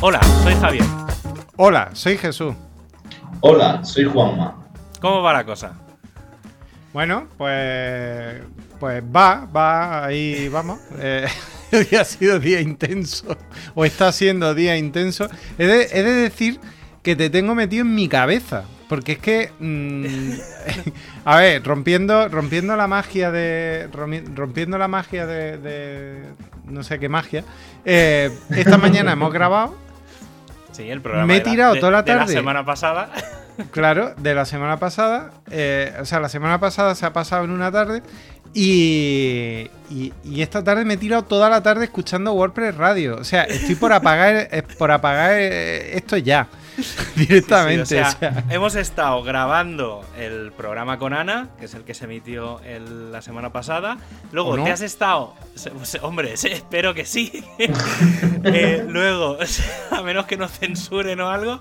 Hola, soy Javier. Hola, soy Jesús. Hola, soy Juanma. ¿Cómo va la cosa? Bueno, pues. Pues va, va, ahí vamos. Eh, hoy ha sido día intenso. O está siendo día intenso. He de, he de decir que te tengo metido en mi cabeza. Porque es que. mm, a ver, rompiendo, rompiendo la magia de. Rompiendo la magia de. de- no sé qué magia. eh, esta mañana hemos grabado. Sí, el programa. Me he la- tirado de- toda la de tarde. semana pasada. Claro, de la semana pasada. eh, o sea, la semana pasada se ha pasado en una tarde. Y, y, y esta tarde me he tirado toda la tarde escuchando WordPress Radio. O sea, estoy por apagar, eh, por apagar eh, esto ya. Directamente. Sí, o sea, o sea. hemos estado grabando el programa con Ana, que es el que se emitió el- la semana pasada. Luego te has estado. Hombre, espero que sí. Eh, luego, a menos que no censuren o algo.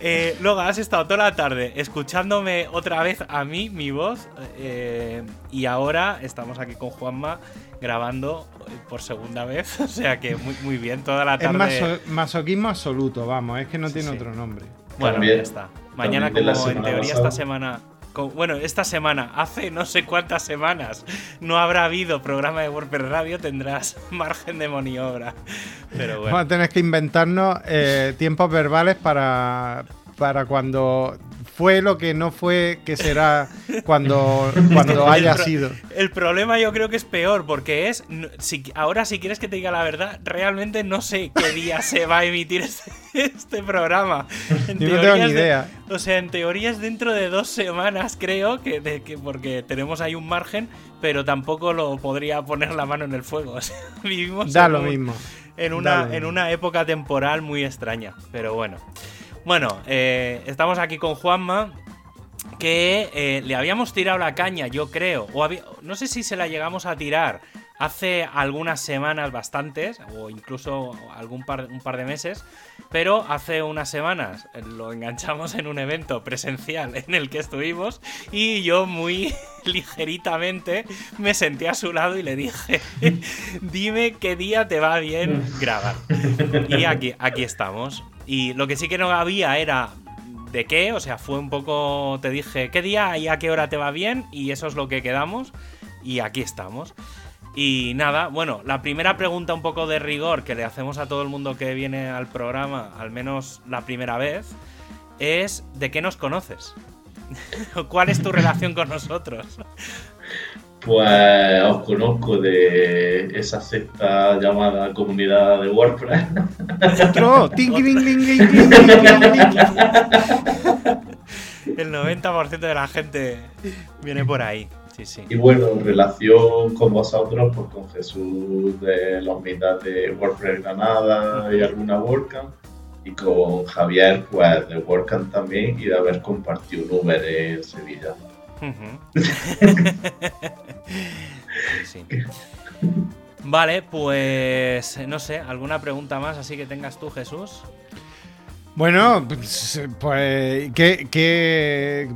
eh, luego has estado toda la tarde escuchándome otra vez a mí, mi voz. eh, y ahora estamos aquí con Juanma grabando por segunda vez. O sea que muy, muy bien, toda la Es tarde. maso- masoquismo absoluto, vamos, es que no Sí, tiene sí. otro nombre. Bueno, También- ya está. Mañana, como en teoría esta semana. Bueno, esta semana, hace no sé cuántas semanas, no habrá habido programa de WordPress Radio, tendrás margen de maniobra. Pero Vamos bueno. a tener que inventarnos eh, tiempos verbales para, para cuando fue lo que no fue, que será cuando, cuando haya El sido. El problema yo creo que es peor, porque es. si, ahora, si quieres que te diga la verdad, realmente no sé qué día se va a emitir este, este programa. En Yo no tengo ni de- idea. o sea, en teoría es dentro de dos semanas, creo, que, de, que porque tenemos ahí un margen, pero tampoco lo podría poner la mano en el fuego. O sea, vivimos Da en lo un- mismo. en una, en una época temporal muy extraña. Pero bueno. Bueno, eh, estamos aquí con Juanma. Que eh, le habíamos tirado la caña, yo creo. O no sé si se la llegamos a tirar hace algunas semanas bastantes, o incluso algún par, un par de meses. Pero hace unas semanas lo enganchamos en un evento presencial en el que estuvimos. Y yo muy ligeritamente me senté a su lado y le dije, dime qué día te va bien grabar. Y aquí, aquí estamos. Y lo que sí que no había era de qué, o sea, fue un poco, te dije, qué día y a qué hora te va bien y eso es lo que quedamos. Y aquí estamos. Y nada, bueno, la primera pregunta un poco de rigor que le hacemos a todo el mundo que viene al programa, al menos la primera vez, es ¿de qué nos conoces? ¿Cuál es tu relación con nosotros? Pues os conozco de esa secta llamada comunidad de WordPress. Otro. El 90% de la gente viene por ahí. Sí, sí. Y bueno, en relación con vosotros, pues con Jesús de los mitad de WordPress Granada y alguna WordCamp. Y con Javier, pues de WordCamp también y de haber compartido un Uber en Sevilla. Sí. Vale, pues no sé, ¿alguna pregunta más así que tengas tú, Jesús? Bueno, pues, pues ¿qué, qué,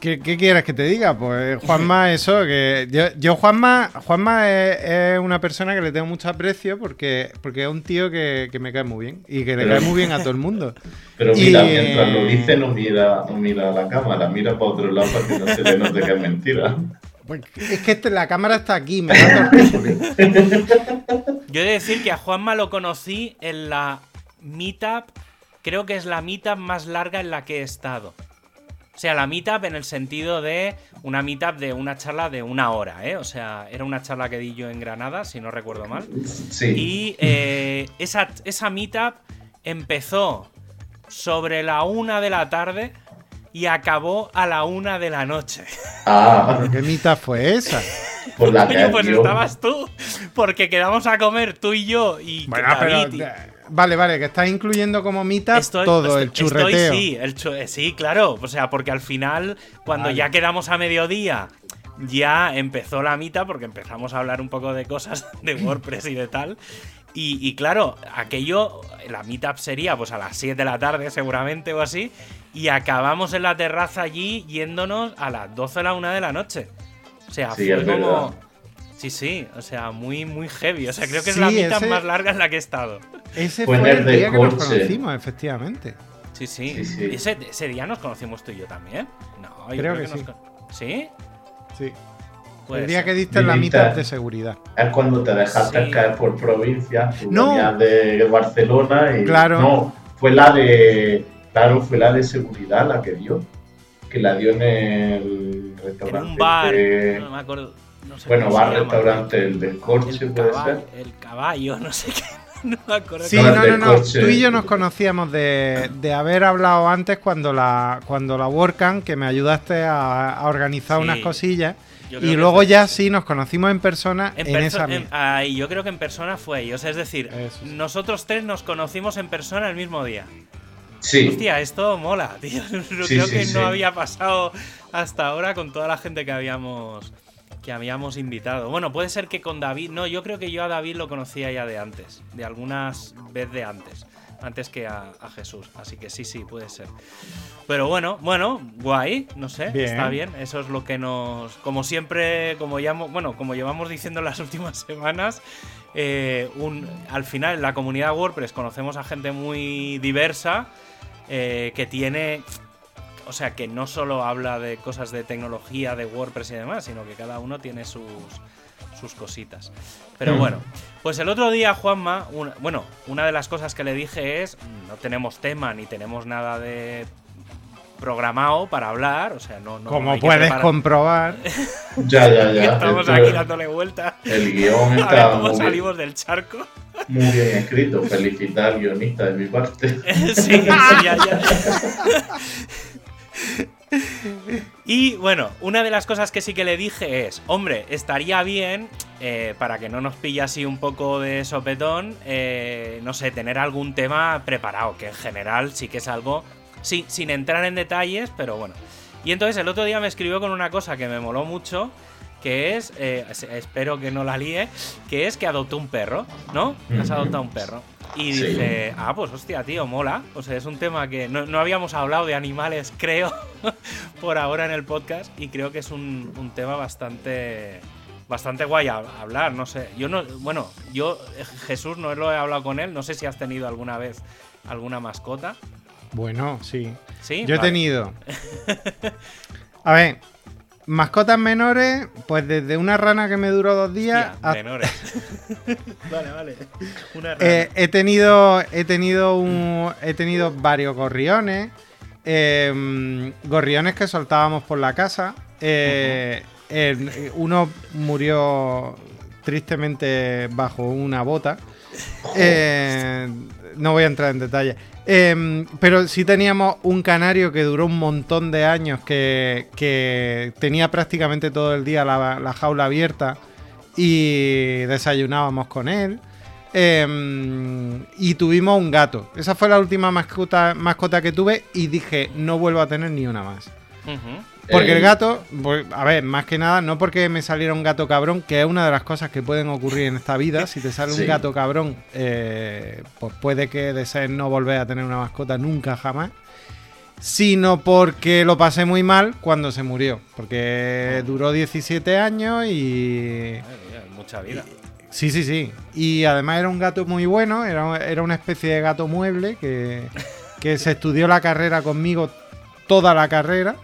qué, qué quieres que te diga? Pues Juanma, eso, que yo, yo Juanma, Juanma es, es una persona que le tengo mucho aprecio porque, porque es un tío que, que me cae muy bien y que le Pero- cae muy bien a todo el mundo. Pero Y- mira, mientras lo dice, no mira, no mira a la cámara, mira para otro lado para que no se le note que es mentira. Pues es que este- la cámara está aquí, me da. Yo he de decir que a Juanma lo conocí en la meetup, creo que es la meetup más larga en la que he estado. O sea, la meetup en el sentido de una meetup de una charla de una hora, ¿eh? O sea, era una charla que di yo en Granada, si no recuerdo mal. Sí. Y eh, esa, esa meetup empezó sobre la una de la tarde y acabó a la una de la noche. Ah, ¿Pero qué mitad fue esa? por la que Coño, pues estabas tú, porque quedamos a comer tú y yo y Bueno, David pero. Vale, vale, que estás incluyendo como mitad Estoy- todo, estoy- el churreteo. estoy- sí, el chu- eh, sí, claro. O sea, porque al final, cuando Vale. ya quedamos a mediodía, ya empezó la mitad, porque empezamos a hablar un poco de cosas de WordPress y de tal. Y, y claro, aquello, la meetup sería pues a las 7 de la tarde seguramente o así. Y acabamos en la terraza allí yéndonos a las 12 o la 1 de la noche. O sea, Sí, fue como... verdad. Sí, sí, o sea, muy, muy heavy. O sea, creo que es la mitad ese- más larga en la que he estado. Ese Fue fue, en el día que nos conocimos, efectivamente. Sí, sí. Sí, sí. Ese, ese día nos conocimos tú y yo también. No, yo Creo creo, que que, sí. nos ¿Sí? Sí. Puede el día ser. que diste la mitad de seguridad. Es cuando te dejaste Sí. caer por provincia. Tú No. de Barcelona y. Claro. No, fue la de. Claro, fue la de seguridad la que dio. Que la dio en el En restaurante. un bar. No me acuerdo. No sé bueno, bar, restaurante, el del Corche, El puede caballo, ser. el caballo, no sé qué. No me acuerdo. Sí, No, no, no. Tú y yo nos conocíamos de, de haber hablado antes cuando la cuando la WordCamp, que me ayudaste a, a organizar Sí. unas cosillas. Creo Y luego ya sí nos conocimos en persona En en, perso- esa en- misma. ah, y yo creo que en persona fue ellos. Es decir, Eso sí. nosotros tres nos conocimos en persona el mismo día. Sí. Hostia, esto mola, tío. Creo Sí, sí, que sí. no había pasado hasta ahora con toda la gente que habíamos que habíamos invitado. Bueno, puede ser que con David, no, yo creo que yo a David lo conocía ya de antes, de algunas veces de antes, antes que a, a Jesús. Así que sí, sí, puede ser. Pero bueno, bueno, guay, no sé, Bien. está bien. Eso es lo que nos, como siempre, como ya, bueno, como llevamos diciendo las últimas semanas, eh, un, al final en la comunidad WordPress conocemos a gente muy diversa eh, que tiene, o sea, que no solo habla de cosas de tecnología, de WordPress y demás, sino que cada uno tiene sus, sus cositas. Pero Mm. bueno, pues el otro día, Juanma, una- bueno, una de las cosas que le dije es, no tenemos tema ni tenemos nada de programado para hablar, o sea, no... no Como puedes preparar- comprobar. Ya, ya, ya. Estamos aquí dándole vuelta El guion a ver está cómo muy bien, salimos del charco. muy bien escrito. Felicitar al guionista de mi parte. sí, sí, ya, ya. Y bueno, una de las cosas que sí que le dije es, hombre, estaría bien, eh, para que no nos pille así un poco de sopetón, eh, no sé, tener algún tema preparado, que en general sí que es algo, sí, sin entrar en detalles, pero bueno. Y entonces el otro día me escribió con una cosa que me moló mucho, que es, eh, es- espero que no la líe, que es que adoptó un perro, ¿no? Has adoptado un perro. Y Sí. dice, ah, pues hostia, tío, mola. O sea, es un tema que no, no habíamos hablado de animales, creo, por ahora en el podcast. Y creo que es un, un tema bastante bastante guay a hablar, no sé. Yo no, bueno, yo, Jesús, no lo he hablado con él. No sé si has tenido alguna vez alguna mascota. Bueno, sí. Sí. Yo he tenido. A ver, mascotas menores, pues desde una rana que me duró dos días Hostia, menores. vale, vale. Una rana. Eh, he tenido he tenido un he tenido varios gorriones eh, gorriones que soltábamos por la casa Eh, el- uno murió tristemente bajo una bota Eh, no voy a entrar en detalle Eh, pero sí teníamos un canario que duró un montón de años que, tenía prácticamente todo el día la, la jaula abierta y desayunábamos con él. Eh, y tuvimos un gato. Esa fue la última mascota, mascota que tuve y dije, no vuelvo a tener ni una más. Porque el Eh, gato, pues, a ver, más que nada, no porque me saliera un gato cabrón, que es una de las cosas que pueden ocurrir en esta vida. Si te sale Sí. un gato cabrón, eh, pues puede que desees no volver a tener una mascota nunca jamás. Sino porque lo pasé muy mal cuando se murió. Porque duró 17 años y. Mía, mucha vida. Sí, sí, sí. Y además era un gato muy bueno, era, era una especie de gato mueble que, que se estudió la carrera conmigo toda la carrera.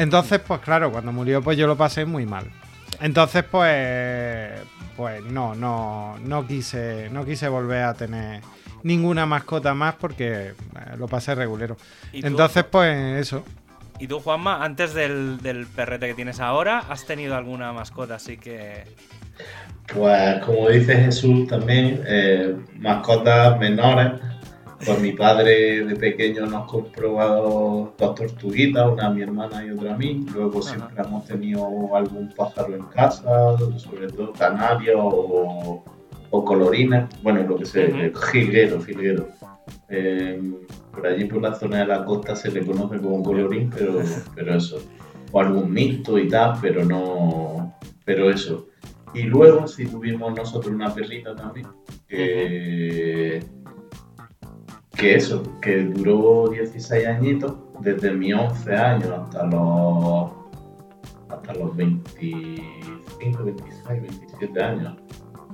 Entonces, pues claro, cuando murió, pues yo lo pasé muy mal. Entonces, pues, pues no, no, no quise, no quise volver a tener ninguna mascota más porque eh, lo pasé regulero. Entonces, pues eso. ¿Y tú, Juanma, antes del, del perrete que tienes ahora, has tenido alguna mascota así que. Pues como dice Jesús también, eh, mascotas menores. Pues mi padre de pequeño nos compró dos, tortuguitas, una a mi hermana y otra a mí. Luego Ajá. siempre hemos tenido algún pájaro en casa, sobre todo canarios o, o colorines. Bueno, lo que se Ujú. jilguero, jilguero. Eh, por allí por la zona de la costa se le conoce como colorín, pero, pero eso. O algún mixto y tal, pero no. Pero eso. Y luego sí tuvimos nosotros una perrita también. Que, que eso, que duró 16 añitos, desde mis 11 años hasta los hasta los 25, 26, 27 años.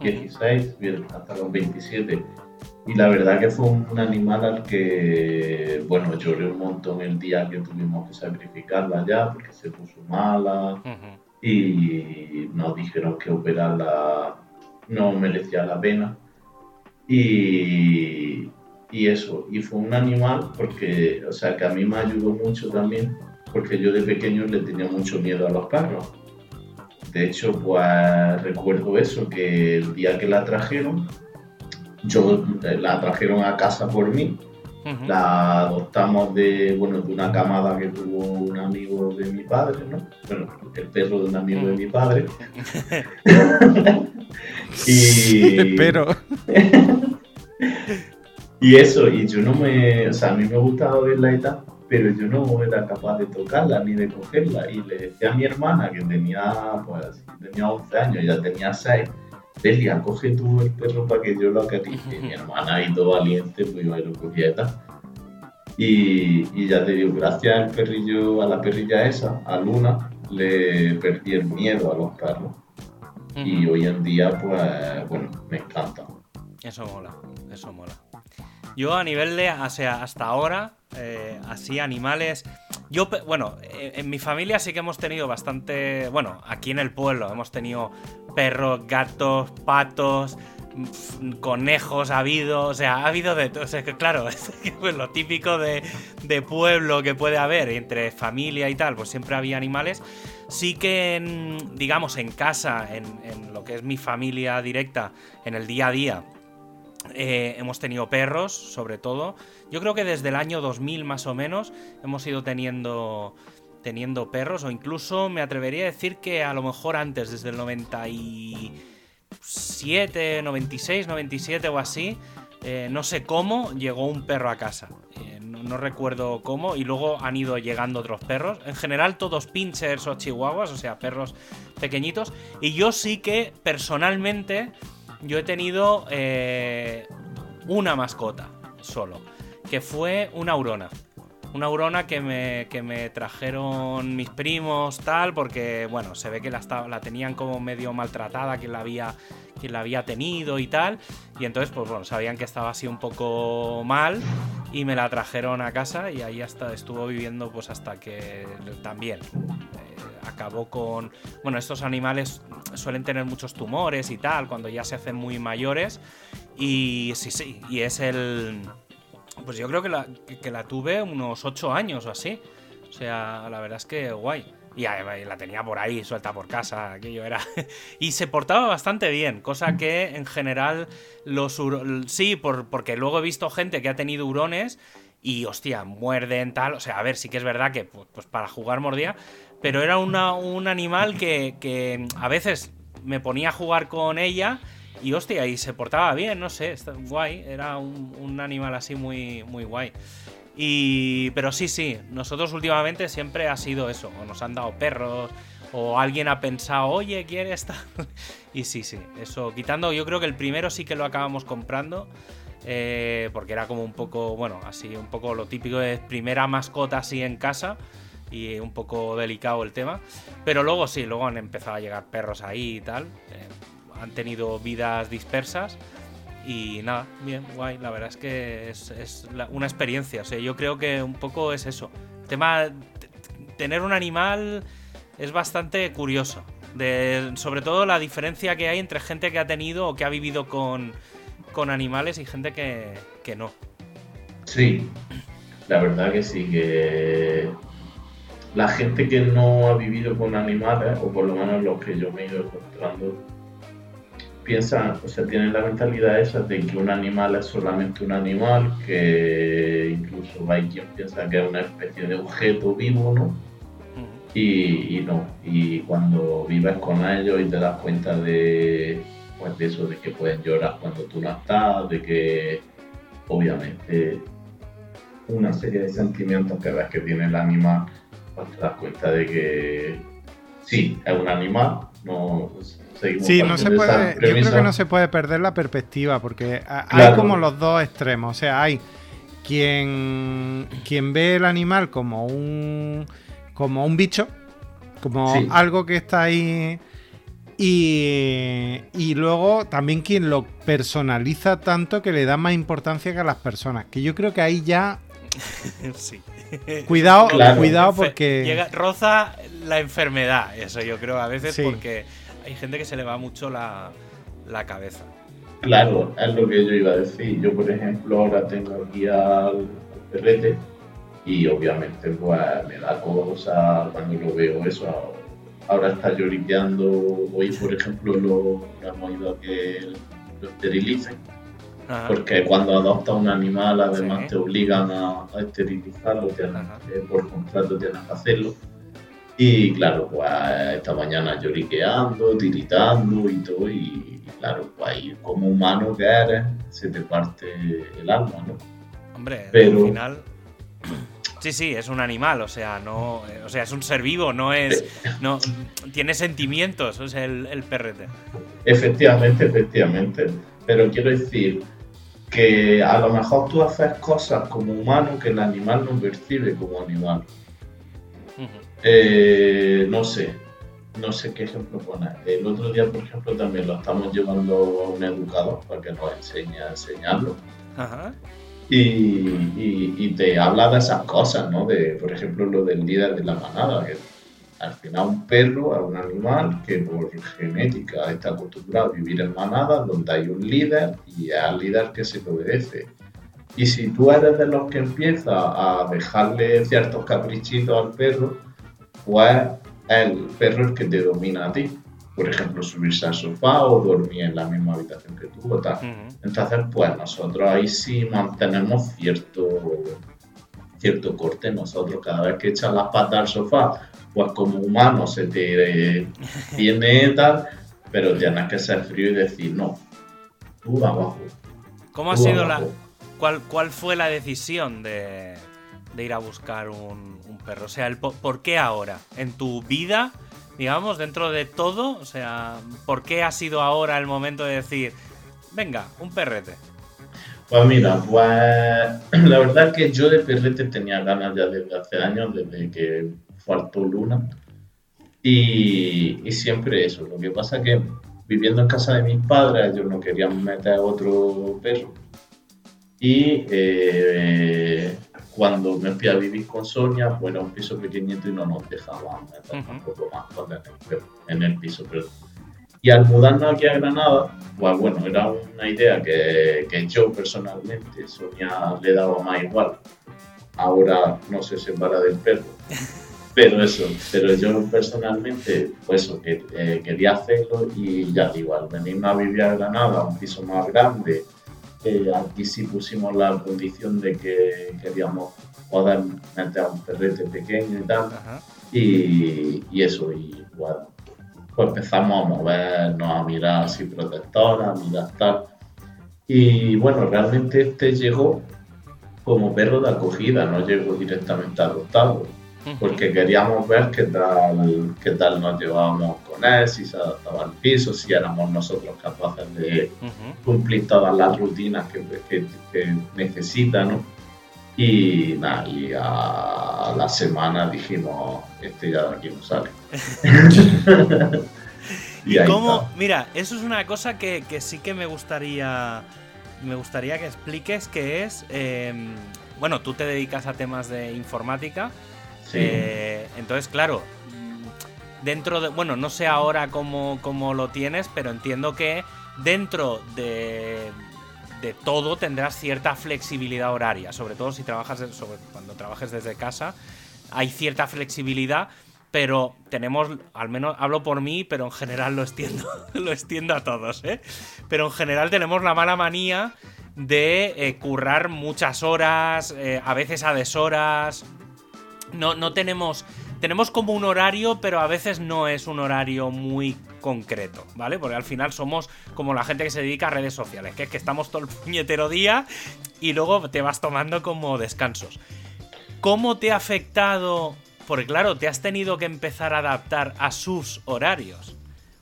16, bien, hasta los 27. Y la verdad que fue un animal al que, bueno, lloré un montón el día que tuvimos que sacrificarla ya, porque se puso mala y nos dijeron que operarla no merecía la pena. Y, y eso, y fue un animal porque, o sea, que a mí me ayudó mucho también, porque yo de pequeño le tenía mucho miedo a los perros. De hecho, pues recuerdo eso, que el día que la trajeron, yo eh, la trajeron a casa por mí. La adoptamos de, bueno, de una camada que tuvo un amigo de mi padre, ¿no? Bueno, el perro de un amigo de mi padre. y... Espero. y eso, y yo no me, o sea, a mí me gustaba verla y tal, pero yo no era capaz de tocarla ni de cogerla. Y le decía a mi hermana, que tenía, pues, tenía 11 años, ya tenía 6, Delia, coge tú el perro para que yo lo acaricie. mi hermana, ahí todo valiente, pues iba y lo cogía y, y ya te digo, gracias al perrillo, a la perrilla esa, a Luna, le perdí el miedo a los perros. Y hoy en día, pues, bueno, me encanta. Eso mola, eso mola. Yo a nivel de, o sea, hasta ahora, eh, así animales, yo, bueno, eh, en mi familia sí que hemos tenido bastante, bueno, aquí en el pueblo hemos tenido perros, gatos, patos, conejos ha habido, o sea, ha habido de todo. O sea, que claro, es lo típico de, pueblo que puede haber entre familia y tal, pues siempre había animales. Sí que, digamos, en casa, en, lo que es mi familia directa, en el día a día, eh, hemos tenido perros, sobre todo. Yo creo que desde el año 2000 más o menos hemos ido teniendo teniendo perros o incluso me atrevería a decir que a lo mejor antes, desde el 97, 96, 97 o así, eh, no sé cómo llegó un perro a casa. Eh, no, recuerdo cómo. Y luego han ido llegando otros perros. En general todos pinchers o chihuahuas, o sea, perros pequeñitos. Y yo sí que personalmente yo he tenido eh, una mascota solo. Que fue una aurona una aurona que me, que me trajeron mis primos, tal, porque, bueno, se ve que la, la tenían como medio maltratada, quien la, había, quien la había tenido y tal. Y entonces, pues bueno, sabían que estaba así un poco mal y me la trajeron a casa y ahí hasta estuvo viviendo, pues hasta que también eh, acabó con. Bueno, estos animales suelen tener muchos tumores y tal, cuando ya se hacen muy mayores. Y sí, sí, y es el pues yo creo que la, que, la tuve unos 8 años o así. O sea, la verdad es que guay. Y la tenía por ahí, suelta por casa, aquello era. y se portaba bastante bien, cosa que en general los sí, por, porque luego he visto gente que ha tenido hurones y hostia, muerden tal. O sea, a ver, sí que es verdad que pues, pues para jugar mordía, pero era un animal que, que a veces me ponía a jugar con ella y hostia, y se portaba bien, no sé, guay, era un, animal así muy, muy guay. Y, pero sí, sí, nosotros últimamente siempre ha sido eso, o nos han dado perros, o alguien ha pensado, oye, ¿quiere estar? y sí, sí, eso, quitando, yo creo que el primero sí que lo acabamos comprando, eh, porque era como un poco, bueno, así, un poco lo típico de primera mascota así en casa, y un poco delicado el tema, pero luego sí, luego han empezado a llegar perros ahí y tal. Eh, han tenido vidas dispersas. Y nada, bien, guay. La verdad es que es, una experiencia. O sea, yo creo que un poco es eso. El tema. Tener un animal es bastante curioso. Sobre todo la diferencia que hay entre gente que ha tenido o que ha vivido con, con animales y gente que, que no. Sí, la verdad que sí, que la gente que no ha vivido con animales, o por lo menos los que yo me he ido encontrando, piensan, o sea, tienen la mentalidad esa de que un animal es solamente un animal, que incluso hay quien piensa que es una especie de objeto vivo, ¿no? Y, no, y cuando vives con ellos y te das cuenta de, pues de eso, de que pueden llorar cuando tú no estás, de que obviamente una serie de sentimientos que ves que tiene el animal, te das cuenta de que sí, es un animal, no sí, no se puede, yo creo que no se puede perder la perspectiva porque hay como los dos extremos. O sea, hay quien, quien ve el animal como un, como un bicho, como algo que está ahí Y, y luego también quien lo personaliza tanto que le da más importancia que a las personas. Que yo creo que ahí ya. sí. Cuidado, Claro. cuidado porque. Llega, roza la enfermedad, eso yo creo a veces Sí. porque hay gente que se le va mucho la, la cabeza. Claro, es lo que yo iba a decir. Yo, por ejemplo, ahora tengo aquí al, al perrete y obviamente pues me da cosa cuando lo veo eso. Ahora está lloriqueando. Hoy, por ejemplo, lo, lo hemos ido a que lo esterilicen. Ajá. Porque cuando adoptas un animal, además Sí. te obligan a, a esterilizarlo, tienes que- por contrato tienes que hacerlo. Y claro, pues esta mañana lloriqueando, tiritando y todo, y, claro, pues ahí como humano que eres, se te parte el alma, ¿no? Hombre, Pero- al final. Sí, sí, es un animal, o sea, no. eh, O sea, es un ser vivo, no es. No, tiene sentimientos, es el, el perrete. Efectivamente, efectivamente. Pero quiero decir que a lo mejor tú haces cosas como humano que el animal no percibe como animal. Eh, no sé, no sé qué ejemplo poner. El otro día, por ejemplo, también lo estamos llevando a un educador para que nos enseñe a enseñarlo. Ajá. Y, y- y te habla de esas cosas, ¿no? De, por ejemplo, lo del líder de la manada, que al final un perro es un animal que por genética está acostumbrado a vivir en manadas donde hay un líder y es al líder que se le obedece. Y si tú eres de los que empieza a dejarle ciertos caprichitos al perro, pues es el perro el que te domina a ti. Por ejemplo, subirse al sofá o dormir en la misma habitación que tú o tal. Ujú. Entonces, pues nosotros ahí sí mantenemos cierto, cierto corte. Nosotros cada vez que echas las patas al sofá, pues como humano se te tiene tal, pero tienes que ser frío y decir, no, tú abajo. ¿Cómo ha sido la. abajo". ¿Cuál, cuál fue la decisión de, de ir a buscar un, un perro? O sea, el po- ¿por qué ahora? ¿En tu vida, digamos, dentro de todo? O sea, ¿por qué ha sido ahora el momento de decir, venga, un perrete? Pues mira, pues la verdad que yo de perrete tenía ganas ya desde hace años, desde que faltó Luna. Y, y siempre eso. Lo que pasa que viviendo en casa de mis padres, ellos no querían meter otro perro. Y eh, cuando me fui a vivir con Sonia, pues era un piso pequeñito y no nos dejaban meter tampoco más cosas en el, perro- en el piso. Pero, y al mudarnos aquí a Granada, pues bueno, era una idea que, que yo personalmente, Sonia le daba más igual. Ahora no se separa del perro. Pero eso, pero yo personalmente, pues eso, que, eh, quería hacerlo y ya digo, al venirnos a vivir a Granada, un piso más grande, eh, aquí sí pusimos la condición de que queríamos poder meter a un perrete pequeño y tal, y, y eso, y bueno, pues empezamos a movernos, a mirar así protectora, a mirar tal. Y bueno, realmente este llegó como perro de acogida, no llegó directamente adoptado. Porque queríamos ver qué tal, qué tal nos llevábamos con él, si se adaptaba al piso, si éramos nosotros capaces de cumplir todas las rutinas que, que, que necesita, ¿no? Y nada, y a la semana dijimos, este ya de aquí no sale. ¿Y ahí cómo? está. Mira, eso es una cosa que, que sí que me gustaría. Me gustaría que expliques que es. eh, bueno, tú te dedicas a temas de informática. Eh, entonces, claro. Dentro de. Bueno, no sé ahora cómo, cómo lo tienes, pero entiendo que dentro de. De todo tendrás cierta flexibilidad horaria, sobre todo si trabajas, cuando trabajes desde casa, hay cierta flexibilidad, pero tenemos, al menos hablo por mí, pero en general lo extiendo, lo extiendo a todos, ¿eh? Pero en general tenemos la mala manía de eh, currar muchas horas, eh, a veces a deshoras. No, no tenemos. Tenemos como un horario, pero a veces no es un horario muy concreto, ¿vale? Porque al final somos como la gente que se dedica a redes sociales, que es que estamos todo el puñetero día y luego te vas tomando como descansos. ¿Cómo te ha afectado? Porque claro, te has tenido que empezar a adaptar a sus horarios.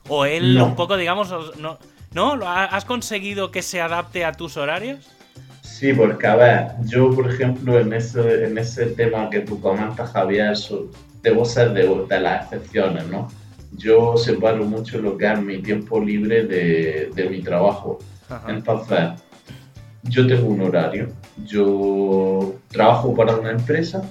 O él No. un poco, digamos, os- no, ¿no? ¿Lo ha- ¿Has conseguido que se adapte a tus horarios? Sí, porque a ver, yo por ejemplo en ese, en ese tema que tú comentas, Javier, eso, debo ser de, de las excepciones, ¿no? yo separo mucho lo que es mi tiempo libre de, de mi trabajo. Ajá. Entonces, yo tengo un horario. Yo trabajo para una empresa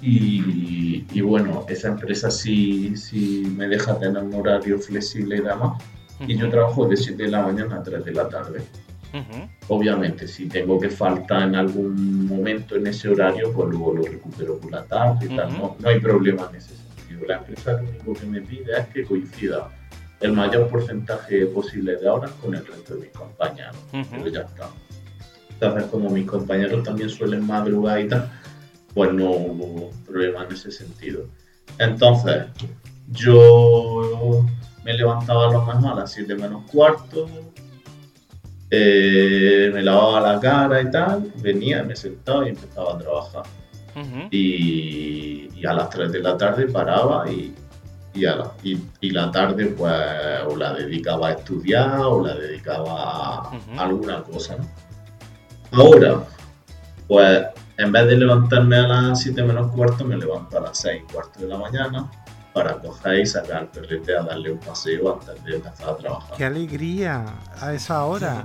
y, y bueno, esa empresa sí, sí me deja tener un horario flexible y demás. Y yo trabajo de 7 de la mañana a 3 de la tarde. Obviamente, si tengo que faltar en algún momento en ese horario, pues luego lo recupero por la tarde y tal. No, no hay problema en ese sentido. La empresa lo único que me pide es que coincida el mayor porcentaje posible de horas con el resto de mis compañeros. Ujú. Pero ya está. Entonces, como mis compañeros también suelen madrugar y tal, pues no hubo problema en ese sentido. Entonces, yo me levantaba a lo mejor a las 7 menos cuarto, eh, me lavaba la cara y tal, venía, me sentaba y empezaba a trabajar. Ujú. Y, y a las 3 de la tarde paraba y, y, a la, y, la tarde pues o la dedicaba a estudiar o la dedicaba a Ujú. alguna cosa. ¿no? Ahora, pues en vez de levantarme a las 7 menos cuarto, me levanto a las 6 y cuarto de la mañana para coger y sacar al perrete a darle un paseo antes de empezar a trabajar. ¡Qué alegría! A esa hora.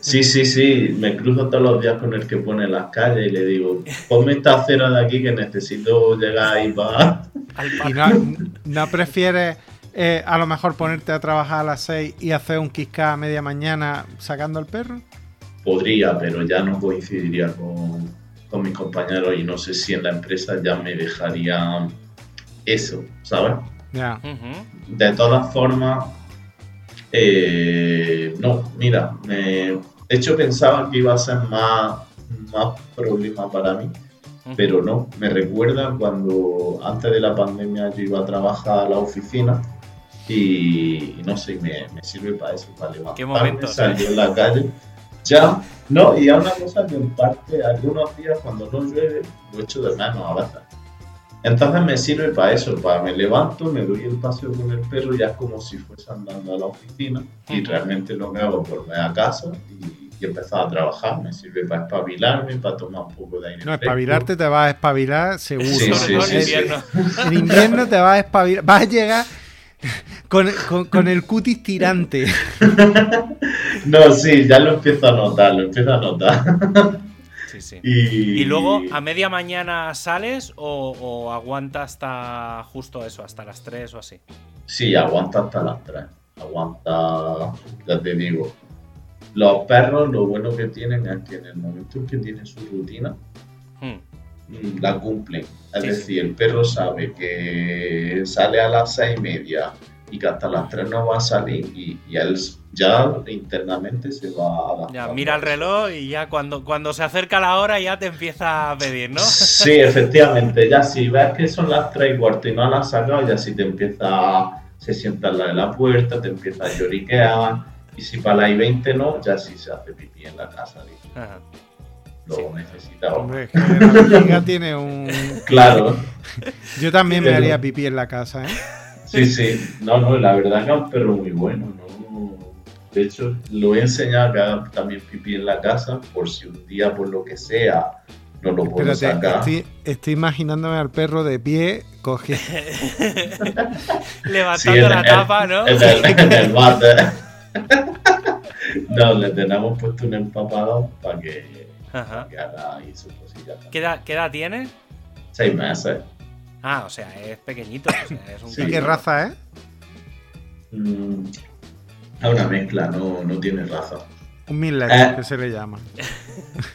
Sí, sí, sí, me cruzo todos los días con el que pone las calles y le digo, ponme esta acera de aquí que necesito llegar ahí para... Al ¿Y no, no prefieres eh, a lo mejor ponerte a trabajar a las 6 y hacer un quisca a media mañana sacando al perro? Podría, pero ya no coincidiría con, con mis compañeros y no sé si en la empresa ya me dejarían eso, ¿sabes? De todas formas, eh, no, mira, me- de hecho pensaba que iba a ser más, más problema para mí, pero no, me recuerda cuando antes de la pandemia yo iba a trabajar a la oficina y, y no sé, me, me sirve para eso, para levantarme, salir en la calle. Ya, no, y a una cosa que en parte, algunos días cuando no llueve, lo echo de menos a veces. Entonces me sirve para eso, para me levanto, me doy el paseo con el perro, ya es como si fuese andando a la oficina y realmente lo que hago es volver a casa y, y empezar a trabajar, me sirve para espabilarme, para tomar un poco de aire. No, fresco. espabilarte te vas a espabilar seguro. Sí, sí, todo sí, en sí. invierno. En invierno te vas a espabilar. Vas a llegar con, con- con el cutis tirante. No, sí, ya lo empiezo a notar, lo empiezo a notar. Sí, sí. Y, ¿Y luego a media mañana sales o, o aguanta hasta justo eso, hasta las 3 o así? Sí, aguanta hasta las 3. Aguanta, ya te digo. Los perros lo bueno que tienen es que en el momento en que tienen su rutina, Hmm. mm, la cumplen. Es Sí, decir, el perro sabe que sale a las seis y media y que hasta las 3 no va a salir y, y él ya internamente se va a adaptar. Ya, mira el reloj y ya cuando, cuando se acerca la hora ya te empieza a pedir, ¿no? Sí, efectivamente. Ya si ves que son las 3 y cuarto y no las has sacado, ya si te empieza, se sienta al lado de la puerta, te empieza a lloriquear. Y si para las y 20 no, ya sí se hace pipí en la casa. dice, Ajá. Lo Sí. necesitaba. Hombre, es que la tiene un. Claro, Yo también me haría pipí en la casa, ¿eh? Sí, sí. No, no, la verdad que es un perro muy bueno. ¿no? De hecho, lo he enseñado a que haga también pipí en la casa, por si un día, por lo que sea, no lo puedo Espérate, sacar. estoy, estoy imaginándome al perro de pie, coge. Levantando Sí, la el- tapa, ¿no? En el, en el. No, le tenemos puesto un empapador para que, Ajá. que haga ahí su cosilla. ¿Qué edad, qué edad tiene? Seis meses. Ah, o sea, es pequeñito. o sea, es un Sí. ¿Y qué raza es? Mm, Es una mezcla, no, no tiene raza. Un midlet, Eh. que se le llama.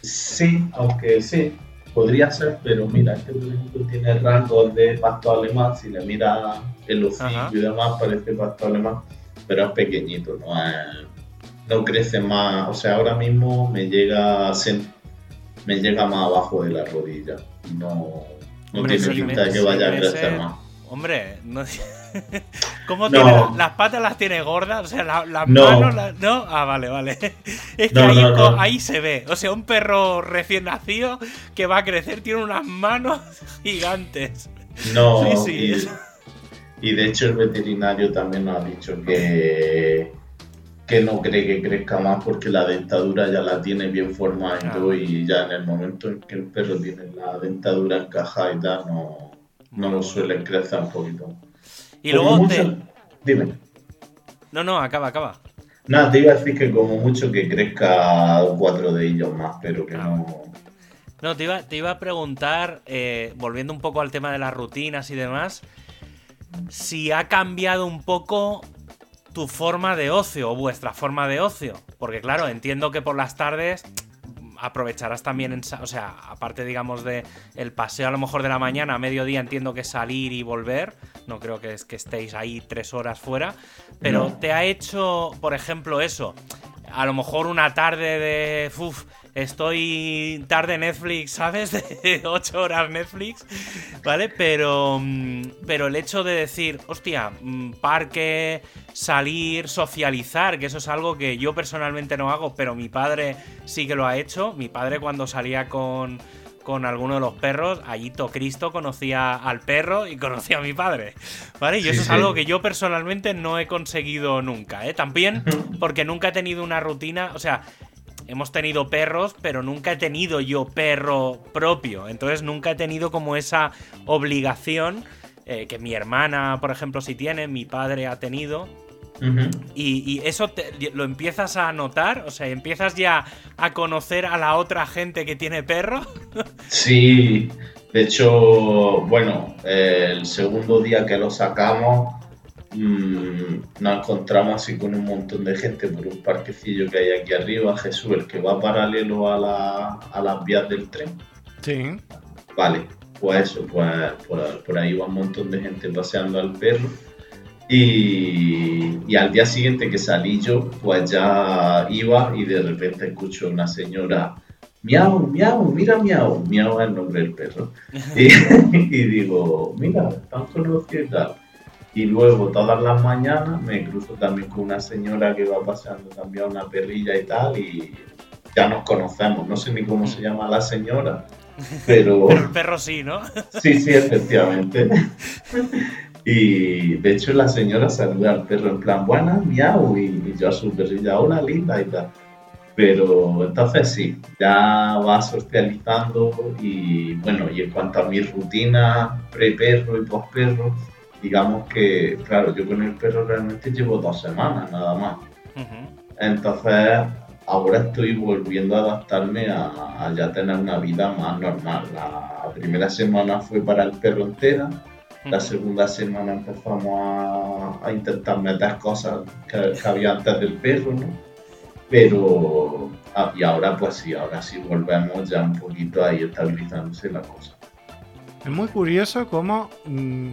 Sí, aunque sí, podría ser, pero mira, este ejemplo tiene rasgos de pasto alemán. Si le mira el hocico y demás, parece pasto alemán, pero es pequeñito, no es- no crece más. O sea, ahora mismo me llega, me llega más abajo de la rodilla. No, no Hombre, tiene seis pinta de que vaya a crecer más. Hombre, no. ¿Cómo No. tiene las, las patas las tiene gordas? O sea, la- las No. manos no. Ah, vale, vale. Es que No, ahí, no, co- no. ahí se ve. O sea, un perro recién nacido que va a crecer tiene unas manos gigantes. No, Sí, sí, y de hecho el veterinario también nos ha dicho que, que no cree que crezca más porque la dentadura ya la tiene bien formada y todo, y ya en el momento en que el perro tiene la dentadura encajada y tal, no, no lo suelen crecer un poquito. Y Como luego mucho- te... Dime. No, no, acaba, acaba. Nada, te iba a decir que como mucho que crezca cuatro de ellos más, pero que Ah. no. No, te iba, te iba a preguntar, eh, volviendo un poco al tema de las rutinas y demás, si ha cambiado un poco tu forma de ocio o vuestra forma de ocio. Porque claro, entiendo que por las tardes aprovecharás también, en, o sea, aparte digamos de el paseo a lo mejor de la mañana, a mediodía entiendo que salir y volver, no creo que es que estéis ahí tres horas fuera, pero No. te ha hecho, por ejemplo, eso, a lo mejor una tarde de, uf, estoy tarde Netflix, ¿sabes? De ocho horas Netflix, ¿vale? Pero, mm, pero el hecho de decir, hostia, mm, parque, salir, socializar, que eso es algo que yo personalmente no hago, pero mi padre sí que lo ha hecho. Mi padre cuando salía con, con alguno de los perros, allí to Cristo conocía al perro y conocía a mi padre, ¿vale? Y Sí, eso es sí. algo que yo personalmente no he conseguido nunca, ¿eh? También porque nunca he tenido una rutina, o sea, hemos tenido perros, pero nunca he tenido yo perro propio. Entonces nunca he tenido como esa obligación eh, que mi hermana, por ejemplo, sí tiene, mi padre ha tenido. Y, y eso te- lo empiezas a notar, o sea, empiezas ya a conocer a la otra gente que tiene perro. Sí, de hecho, bueno, eh, el segundo día que lo sacamos, mm, nos encontramos así con un montón de gente por un parquecillo que hay aquí arriba, Jesús, el que va paralelo a, la- a las vías del tren. Sí. Vale, pues eso, pues, pues por ahí va un montón de gente paseando al perro. Y, y al día siguiente que salí yo, pues ya iba y de repente escucho a una señora, miau, miau, mira miau, miau es el nombre del perro. Y, y digo, mira, tan conocido y luego todas las mañanas me cruzo también con una señora que va paseando también a una perrilla y tal, y ya nos conocemos. No sé ni cómo se llama la señora, pero... Pero el perro sí, ¿no? Sí, sí, efectivamente. Y de hecho la señora saluda al perro en plan, buenas, miau, y, y yo a su perrilla, hola, linda y tal. Pero entonces sí, ya va socializando y bueno, y en cuanto a mi rutina pre-perro y post-perro, digamos que, claro, yo con el perro realmente llevo dos semanas nada más. Entonces, ahora estoy volviendo a adaptarme a, a ya tener una vida más normal. La primera semana fue para el perro entera. La segunda semana empezamos a, intentar meter cosas que, había antes del perro, ¿no? Pero, ah, y ahora pues sí, ahora sí volvemos ya un poquito ahí estabilizándose la cosa. Es muy curioso cómo mm,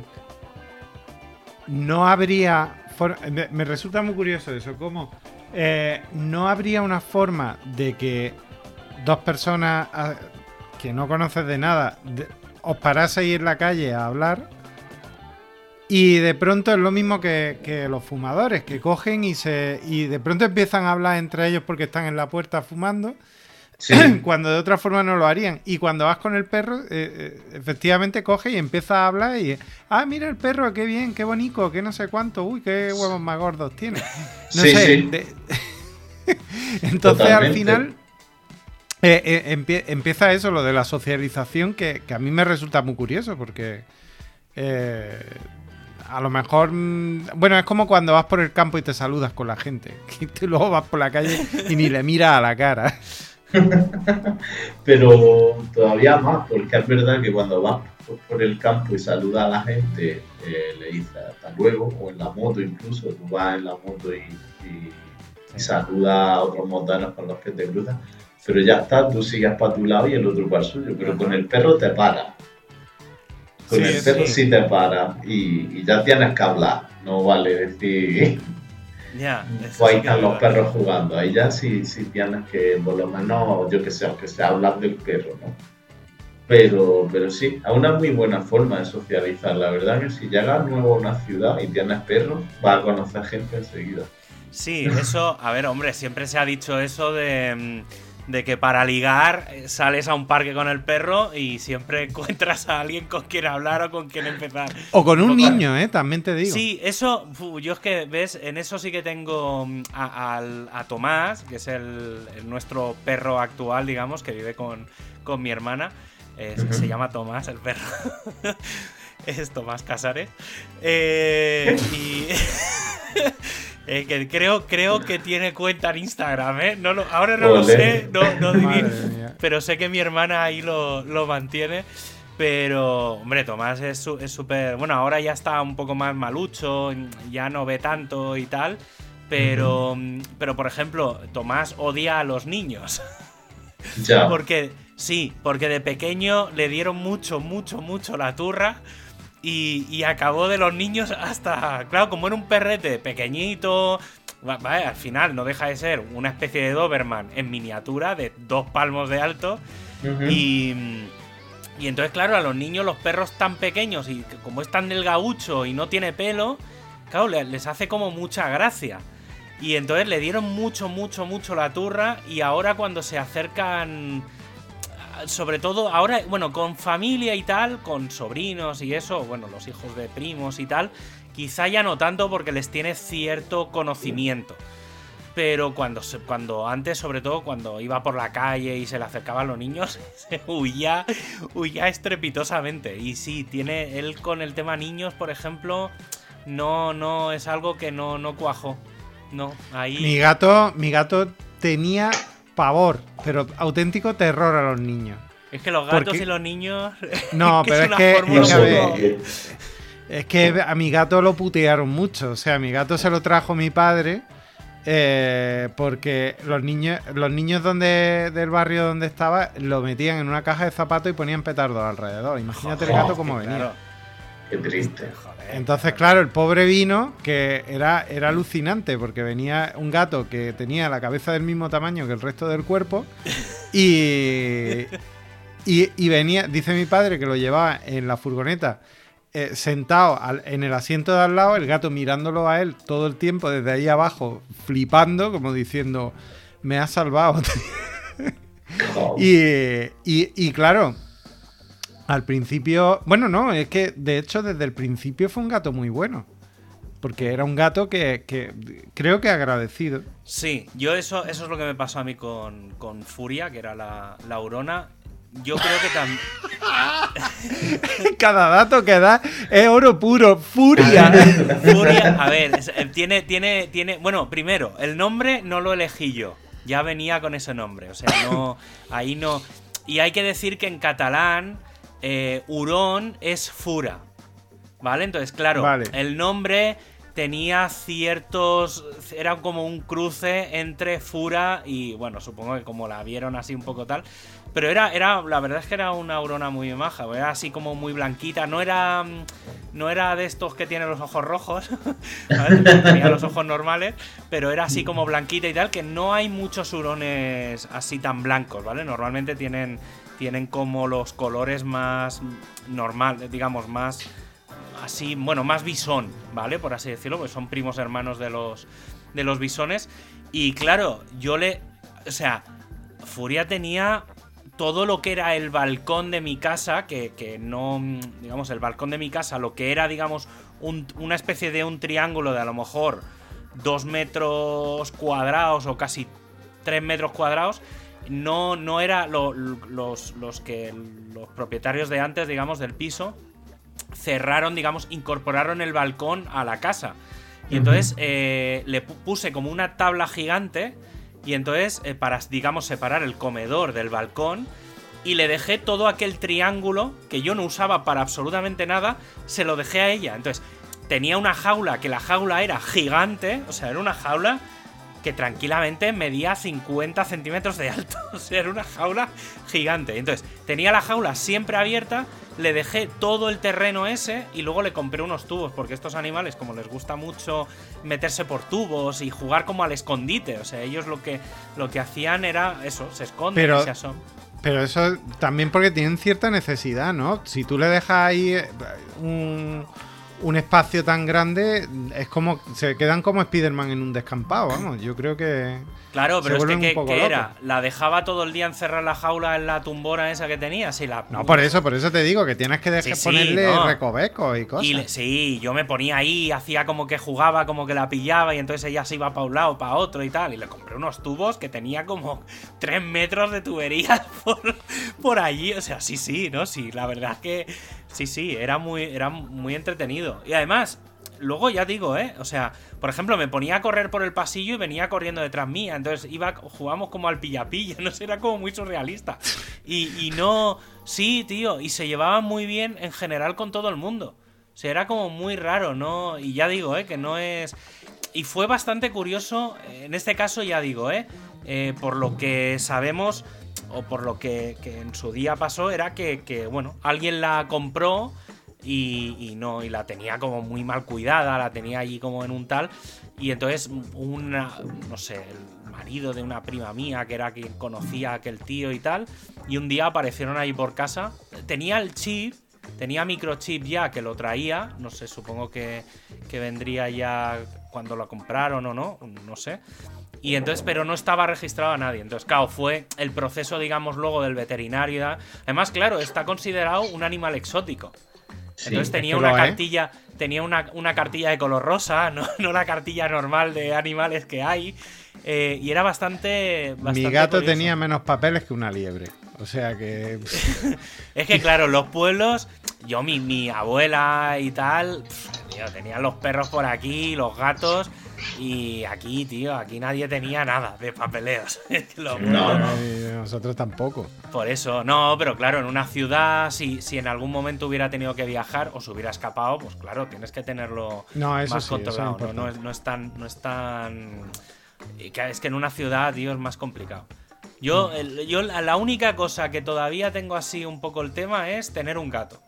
no habría. Me, me resulta muy curioso eso, cómo eh, no habría una forma de que dos personas ah, que no conoces de nada de- os paraseis en la calle a hablar. Y de pronto es lo mismo que, que los fumadores, que cogen y se. y de pronto empiezan a hablar entre ellos porque están en la puerta fumando. Sí, cuando de otra forma no lo harían. Y cuando vas con el perro, eh, eh, efectivamente coge y empieza a hablar y, ah, mira el perro, qué bien, qué bonito, qué no sé cuánto, uy, qué huevos más gordos tiene. No Sí, sé. sí. de- Entonces al final eh, eh, empie- empieza eso, lo de la socialización, que, que a mí me resulta muy curioso porque... eh, a lo mejor, mm, bueno, es como cuando vas por el campo y te saludas con la gente. Y tú luego vas por la calle y ni le miras a la cara. pero todavía más, porque es verdad que cuando vas por, el campo y saludas a la gente, eh, le dices hasta luego, o en la moto incluso, tú vas en la moto y, y, y saludas a otros motanos con los que te cruzas, pero ya está, tú sigues para tu lado y el otro para el suyo, pero con el perro te para. Con Sí, el perro sí. sí te para y, y ya tienes que hablar, no vale decir... Ya, Pues ahí están es los perros jugando. Ahí ya sí, sí tienes que, por lo menos, yo que sé, aunque sea hablar del perro, ¿no? Pero, pero sí, es una muy buena forma de socializar. La verdad que si llegas nuevo a una ciudad y tienes perros, vas a conocer gente enseguida. Sí, eso, a ver, hombre, siempre se ha dicho eso de, mm, de que para ligar eh, sales a un parque con el perro y siempre encuentras a alguien con quien hablar o con quien empezar. O con un niño, ¿eh? También te digo. Sí, eso, yo es que, ¿ves? En eso sí que tengo mm, a, al- a Tomás, que es el, el nuestro perro actual, digamos, que vive con, con mi hermana. Eh. Se llama Tomás, el perro. es Tomás Casares. Eh, y. Eh, que creo, creo que tiene cuenta en Instagram, ¿eh? No ahora no lo sé, no, no pero sé que mi hermana ahí lo, lo mantiene. Pero, hombre, Tomás es súper. Bueno, ahora ya está un poco más malucho, ya no ve tanto y tal. Pero, pero por ejemplo, Tomás odia a los niños. Ya. Porque, sí, porque de pequeño le dieron mucho, mucho, mucho la turra. Y, acabó de los niños hasta. Claro, como era un perrete pequeñito. al final no deja de ser una especie de Doberman en miniatura de dos palmos de alto. Y. Y entonces, claro, a los niños, los perros tan pequeños y como es tan del gaucho y no tiene pelo, claro, les hace como mucha gracia. Y entonces le dieron mucho, mucho, mucho la turra. Y ahora cuando se acercan. Sobre todo, ahora, bueno, con familia y tal, con sobrinos y eso, bueno, los hijos de primos y tal, quizá ya no tanto porque les tiene cierto conocimiento. Pero cuando, cuando antes, sobre todo, cuando iba por la calle y se le acercaban los niños, se huía, huía estrepitosamente. Y sí, tiene él con el tema niños, por ejemplo, no, no, es algo que no, no cuajó. No. Mi gato, mi gato tenía pavor, pero auténtico terror a los niños. Es que los gatos y los niños. No, pero es, que. Es, que a mi gato lo putearon mucho. O sea, a mi gato se lo trajo mi padre. Eh, porque los niños, los niños donde, del barrio donde estaba lo metían en una caja de zapatos y ponían petardos alrededor. Imagínate el gato como venía. Qué triste. Entonces, claro, el pobre vino, que era, era alucinante, porque venía un gato que tenía la cabeza del mismo tamaño que el resto del cuerpo, y, y, venía, dice mi padre que lo llevaba en la furgoneta, eh, sentado en el asiento de al lado, el gato mirándolo a él todo el tiempo desde ahí abajo, flipando, como diciendo, me ha salvado. y, y claro, al principio, bueno, no, es que de hecho desde el principio fue un gato muy bueno. Porque era un gato que, creo que agradecido. Sí, yo eso, eso es lo que me pasó a mí con, Furia, que era la, la Aurona. Yo creo que también. Cada dato que da es oro puro. Furia. Furia, a ver, eh, tiene, tiene, tiene. Bueno, primero, el nombre no lo elegí yo. Ya venía con ese nombre. O sea, no. Ahí no. Y hay que decir que en catalán eh, Hurón es Fura. ¿Vale? Entonces, claro, el nombre tenía ciertos. Era como un cruce entre Fura y. Bueno, supongo que como la vieron así un poco tal. Pero era, era. La verdad es que era una aurona muy maja. Era así como muy blanquita. No era. No era de estos que tienen los ojos rojos. Tenía los ojos normales. Pero era así como blanquita y tal. Que no hay muchos hurones así tan blancos, ¿vale? Normalmente tienen tienen como los colores más normal, digamos, más así, bueno, más bisón, ¿vale? Por así decirlo, pues son primos hermanos de los de los bisones y claro, yo le, o sea, Furia tenía todo lo que era el balcón de mi casa, que, no, digamos, el balcón de mi casa, lo que era, digamos, una especie de un triángulo de a lo mejor dos metros cuadrados o casi tres metros cuadrados, no, no era los, los que los propietarios de antes, digamos, del piso, cerraron, digamos, incorporaron el balcón a la casa. Y entonces eh, le puse como una tabla gigante y entonces eh, para, digamos, separar el comedor del balcón y le dejé todo aquel triángulo que yo no usaba para absolutamente nada, se lo dejé a ella. Entonces tenía una jaula que la jaula era gigante, o sea, era una jaula que tranquilamente medía 50 centímetros de alto. O sea, era una jaula gigante. Entonces, tenía la jaula siempre abierta, le dejé todo el terreno ese y luego le compré unos tubos, porque estos animales, como les gusta mucho meterse por tubos y jugar como al escondite, o sea, ellos lo que, lo que hacían era eso, se esconden pero, se asoman. Pero eso también porque tienen cierta necesidad, ¿no? Si tú le dejas ahí eh, un un espacio tan grande es como se quedan como Spider-Man en un descampado, vamos. Yo creo que Claro, pero es que ¿qué, era? ¿La dejaba todo el día encerrada en la jaula en la tumbona esa que tenía? La... No, por eso, por eso te digo que tienes que dejar Sí, sí, ponerle no. recovecos y cosas. Y le- sí, yo me ponía ahí, hacía como que jugaba, como que la pillaba y entonces ella se iba para un lado, para otro y tal. Y le compré unos tubos que tenía como 3 metros de tuberías por, por allí. O sea, sí, sí, ¿no? Sí, la verdad es que sí, sí, era muy, era muy entretenido. Y además, luego ya digo, ¿eh? O sea, por ejemplo, me ponía a correr por el pasillo y venía corriendo detrás mía. Entonces iba, jugamos como al pilla-pilla, no sé, era como muy surrealista. Y, y no, sí, tío, y se llevaban muy bien en general con todo el mundo. O sea, era como muy raro, ¿no? Y ya digo, ¿eh? Que no es... Y fue bastante curioso, en este caso ya digo, ¿eh? Eh, por lo que sabemos, o por lo que, que en su día pasó, era que, que, bueno, alguien la compró y, y no, y la tenía como muy mal cuidada, la tenía allí como en un tal. Y entonces una, no sé, el marido de una prima mía, que era quien conocía a aquel tío y tal, y un día aparecieron ahí por casa. Tenía el chip, tenía microchip ya que lo traía, no sé, supongo que, que vendría ya cuando lo compraron o no, no sé. Y entonces, pero no estaba registrado a nadie. Entonces, claro, fue el proceso, digamos, luego del veterinario. y. Además, claro, está considerado un animal exótico. Sí, Entonces tenía una cartilla, tenía una, una cartilla de color rosa, no, no la cartilla normal de animales que hay. eh, y era bastante. Mi gato curioso. tenía menos papeles que una liebre. O sea que. Es que, claro, los pueblos, yo, mi, mi abuela y tal, pf, tío, tenían los perros por aquí, los gatos, y aquí, tío, aquí nadie tenía nada de papeleos. No, nosotros tampoco. Por eso, no, pero claro, en una ciudad, si, si en algún momento hubiera tenido que viajar o se hubiera escapado, pues claro, tienes que tenerlo No, eso más sí, eso es controlado. ¿no? Es, no es tan. No es tan. y que- Es que en una ciudad, tío, es más complicado. Yo, Mm. el- yo la única cosa que todavía tengo así un poco el tema es tener un gato.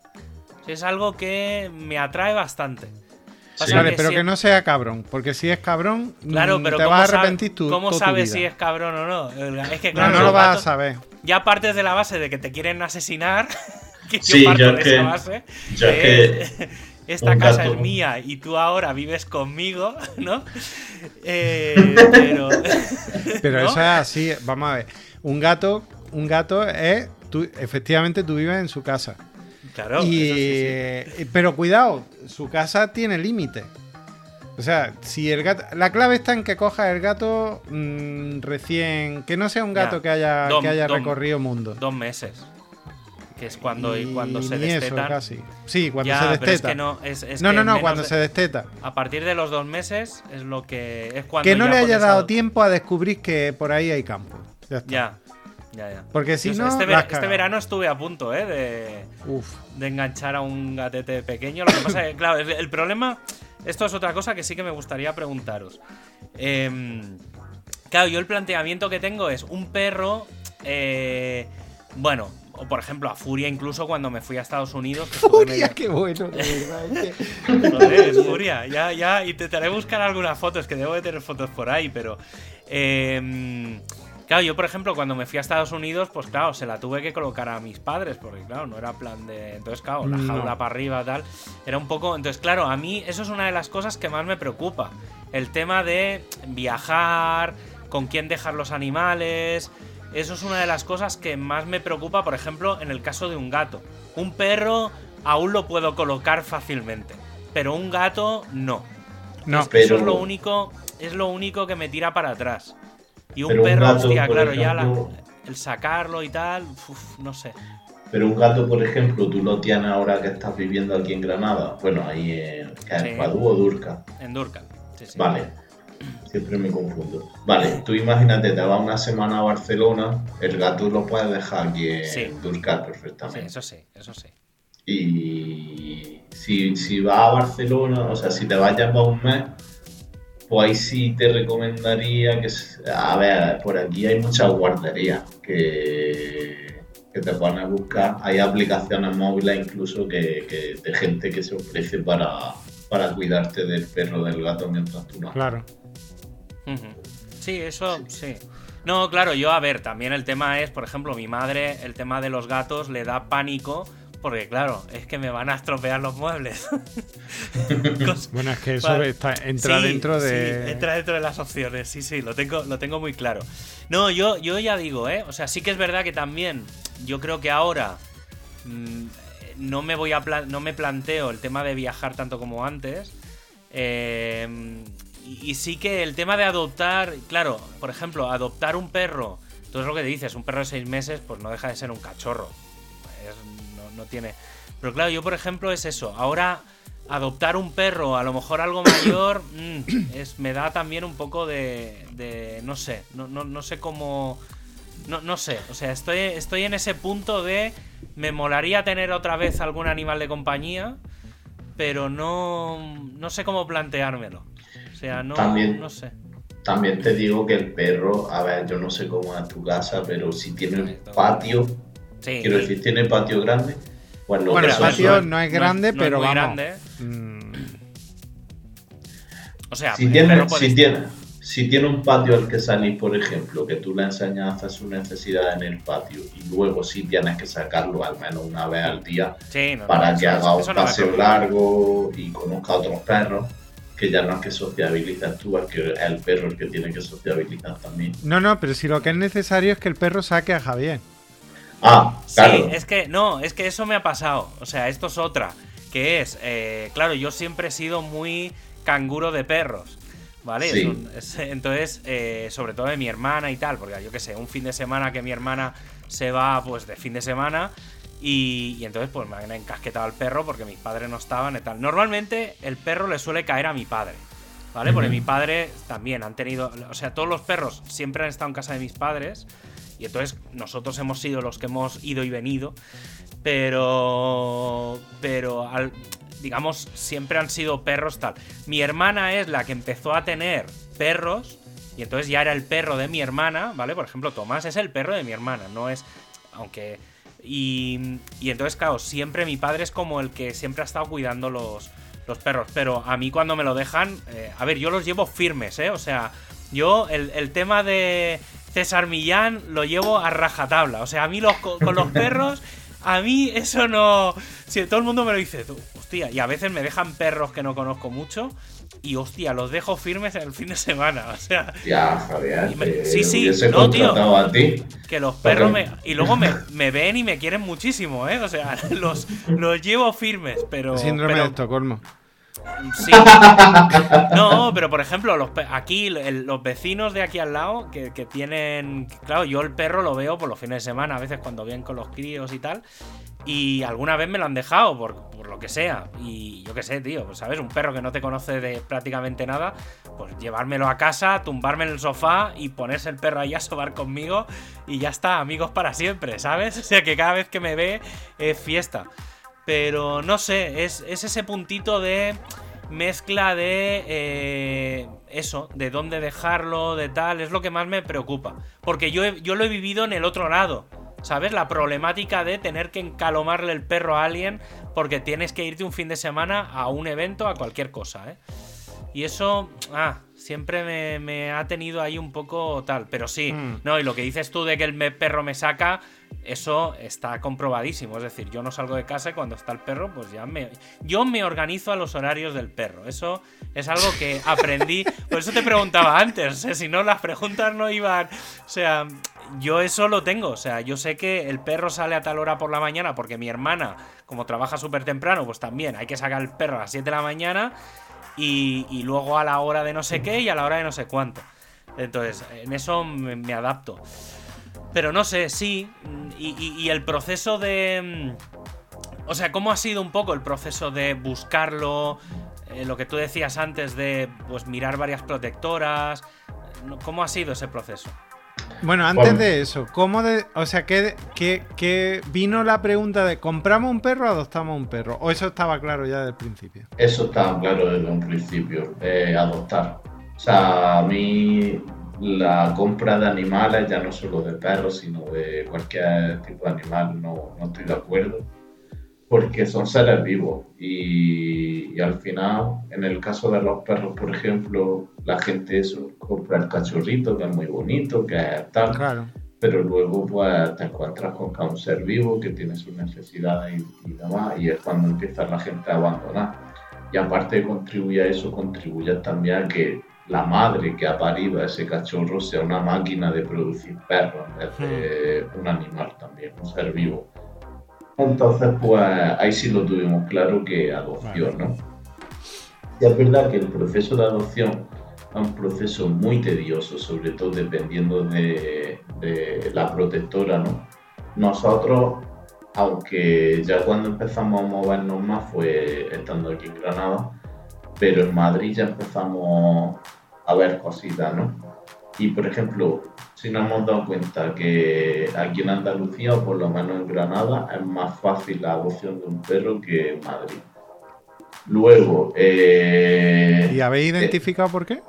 Es algo que me atrae bastante. Sí. Vale, pero si- que no sea cabrón. Porque si es cabrón, Claro, mm, pero te ¿cómo, vas a sabe- arrepentir tú. ¿cómo sabes si es cabrón o no? Es que, No, claro, no los lo vas a saber. Ya partes de la base de que te quieren asesinar. Que Sí, yo parto yo de que- esa base. yo es que esta casa gato- es mía y tú ahora vives conmigo, ¿no? Eh, pero. Pero ¿no? eso es así. Vamos a ver. Un gato, un gato es. Tú, efectivamente, tú vives en su casa. Claro, y, eso sí, sí. eh, Pero cuidado, su casa tiene límite. O sea, si el gato. La clave está en que coja el gato mm, recién. Que no sea un gato Ya. que haya, Dom- que haya dom- recorrido mundo. Dos meses. Que es cuando, y cuando se ni eso, casi. Sí, cuando Ya, se pero es desteta. que no, es- es no, que no, cuando de- se desteta. A partir de los dos meses es lo que. Es cuando Que no le haya dado tiempo a descubrir que por ahí hay campo. Ya está. Ya, ya, ya. Porque si sé, no. este, ver- este verano estuve a punto, ¿eh? De, Uf. de enganchar a un gatete pequeño. Lo que pasa es que, claro, el, el problema. Esto es otra cosa que sí que me gustaría preguntaros. Em, claro, yo el planteamiento que tengo es un perro. eh, bueno, o por ejemplo, a Furia, incluso cuando me fui a Estados Unidos. que Furia, medio- qué bueno, de verdad. es que- Joder, es Furia. Ya, ya, y te haré buscar algunas fotos, que debo de tener fotos por ahí, pero. eh, claro, yo, por ejemplo, cuando me fui a Estados Unidos, pues claro, se la tuve que colocar a mis padres, porque claro, no era plan de. Entonces, claro, la No. jaula para arriba, tal. Era un poco. Entonces, claro, a mí eso es una de las cosas que más me preocupa. El tema de viajar, con quién dejar los animales. Eso es una de las cosas que más me preocupa, por ejemplo, en el caso de un gato. Un perro aún lo puedo colocar fácilmente, pero un gato no. No, Eso es lo único, es lo único que me tira para atrás. Y un Pero un perro, gato, hostia, claro, ya la- ejemplo- el sacarlo y tal, uf, no sé. Pero un gato, por ejemplo, tú lo tienes ahora que estás viviendo aquí en Granada. Bueno, ahí en Sí. Padú o Durca. En Durkan. Sí, sí. Vale. Siempre me confundo. Vale, tú imagínate, te vas una semana a Barcelona, el gato lo puedes dejar aquí en Sí. Durca Sí, perfectamente. eso sí, eso sí. Y si, si vas a Barcelona, o sea, si te vayas para un mes, pues ahí sí te recomendaría que, a ver, por aquí hay muchas guarderías que, que te van a buscar. Hay aplicaciones móviles incluso que, que- de gente que se ofrece para, para cuidarte del perro o del gato mientras tú no. Claro. Sí, eso sí. No, claro, yo a ver, también el tema es, por ejemplo, mi madre, el tema de los gatos le da pánico porque claro, es que me van a estropear los muebles. bueno, es que eso entra dentro de. Sí, entra dentro de las opciones, sí, sí, lo tengo, lo tengo muy claro. No, yo, yo ya digo, ¿eh? O sea, sí que es verdad que también, yo creo que ahora. Mm, no me voy a no me planteo el tema de viajar tanto como antes. Eh, y, sí que el tema de adoptar, claro, por ejemplo, adoptar un perro, tú es lo que dices, un perro de seis meses, pues no deja de ser un cachorro. No, tiene. Pero claro, yo por ejemplo es eso. Ahora adoptar un perro, a lo mejor algo mayor, mm, es, me da también un poco de, de no sé, no, no, no sé cómo, no, no, sé, o sea, estoy, estoy en ese punto de me molaría tener otra vez algún animal de compañía, pero no, no sé cómo planteármelo. O sea, no, también, no sé. También te digo que el perro, a ver, yo no sé cómo es tu casa, pero si tiene patio, quiero decir, tiene patio grande. Bueno, el patio no es grande, pero vamos. Grande. Mm. O sea, si tiene, si tiene, si tiene un patio al que salir, por ejemplo, que tú le enseñas a hacer su necesidad en el patio y luego sí tienes que sacarlo al menos una vez al día para que haga un paseo largo y conozca a otros perros, que ya no es que sociabilizas tú, es que es el perro el que tiene que sociabilizar también. No, no, pero si lo que es necesario es que el perro saque a Javier. Ah, claro. Sí, es que no, es que eso me ha pasado. O sea, esto es otra. Que es, eh, claro, yo siempre he sido muy canguro de perros. ¿Vale? entonces, eh, sobre todo de mi hermana y tal, porque yo qué sé, un fin de semana que mi hermana se va pues de fin de semana y, entonces pues me han encasquetado al perro porque mis padres no estaban y tal. Normalmente el perro le suele caer a mi padre, ¿vale? Porque mi padre también han tenido, o sea, todos los perros siempre han estado en casa de mis padres y entonces nosotros hemos sido los que hemos ido y venido, pero pero al, digamos, siempre han sido perros tal. Mi hermana es la que empezó a tener perros y entonces ya era el perro de mi hermana, ¿vale? Por ejemplo, Tomás es el perro de mi hermana, no es... Aunque... Y, y entonces, claro, siempre mi padre es como el que siempre ha estado cuidando los, los perros. Pero a mí cuando me lo dejan, eh, a ver, yo los llevo firmes, ¿eh? O sea, yo el, el, tema de César Millán lo llevo a rajatabla. O sea, a mí los, con los perros, a mí eso no... Si todo el mundo me lo dice, tú, y a veces me dejan perros que no conozco mucho y hostia, los dejo firmes el fin de semana. O sea. Ya, Javier. sí, sí, no, tío. Que los perros me. Y luego me, ven y me quieren muchísimo, ¿eh? O sea, los, los llevo firmes, pero. Síndrome de Estocolmo. Sí. No, pero por ejemplo, los, aquí los vecinos de aquí al lado que, que, tienen. Claro, yo el perro lo veo por los fines de semana, a veces cuando vienen con los críos y tal. Y alguna vez me lo han dejado, por, lo que sea. Y yo qué sé, tío, pues, ¿sabes? Un perro que no te conoce de prácticamente nada, pues llevármelo a casa, tumbarme en el sofá y ponerse el perro ahí a sobar conmigo y ya está, amigos para siempre, ¿sabes? O sea que cada vez que me ve es fiesta. Pero no sé, es, ese puntito de mezcla de eh, eso, de dónde dejarlo, de tal, es lo que más me preocupa. Porque yo, yo lo he vivido en el otro lado. ¿Sabes? La problemática de tener que encalomarle el perro a alguien porque tienes que irte un fin de semana a un evento, a cualquier cosa, ¿eh? Y eso, ah, siempre me, ha tenido ahí un poco tal. Pero sí, mm. no, y lo que dices tú de que el perro me saca, eso está comprobadísimo. Es decir, yo no salgo de casa y cuando está el perro, pues ya me. Yo me organizo a los horarios del perro. Eso es algo que aprendí. Por eso te preguntaba antes. si no, las preguntas no iban. O sea, yo eso lo tengo. O sea, yo sé que el perro sale a tal hora por la mañana porque mi hermana, como trabaja súper temprano, pues también hay que sacar el perro a las 7 de la mañana y, luego a la hora de no sé qué y a la hora de no sé cuánto. Entonces, en eso me, adapto. Pero no sé, sí. Y, el proceso de... O sea, ¿cómo ha sido un poco el proceso de buscarlo? Eh, lo que tú decías antes de pues mirar varias protectoras. ¿Cómo ha sido ese proceso? Bueno, antes de eso, ¿cómo de, o sea, ¿qué, vino la pregunta de ¿compramos un perro o adoptamos un perro? ¿O eso estaba claro ya desde el principio? Eso estaba claro desde un principio, adoptar. O sea, a mí la compra de animales, ya no solo de perros, sino de cualquier tipo de animal, no, no estoy de acuerdo porque son seres vivos y, al final, en el caso de los perros, por ejemplo, la gente eso, compra el cachorrito, que es muy bonito, que es tal, pero luego pues te encuentras con cada un ser vivo que tiene sus necesidades y, y demás, y es cuando empieza la gente a abandonar. Y aparte de contribuir a eso, contribuye también a que la madre que ha parido a ese cachorro sea una máquina de producir perros en vez de un animal también, un ser vivo. Entonces, pues ahí sí lo tuvimos claro que adopción, ¿no? Y es verdad que el proceso de adopción es un proceso muy tedioso, sobre todo dependiendo de, de la protectora, ¿no? Nosotros, aunque ya cuando empezamos a movernos más fue estando aquí en Granada, pero en Madrid ya empezamos a ver cositas, ¿no? Y por ejemplo, si nos hemos dado cuenta que aquí en Andalucía, o por lo menos en Granada, es más fácil la adopción de un perro que en Madrid. Luego. Eh, ¿Y habéis identificado por qué?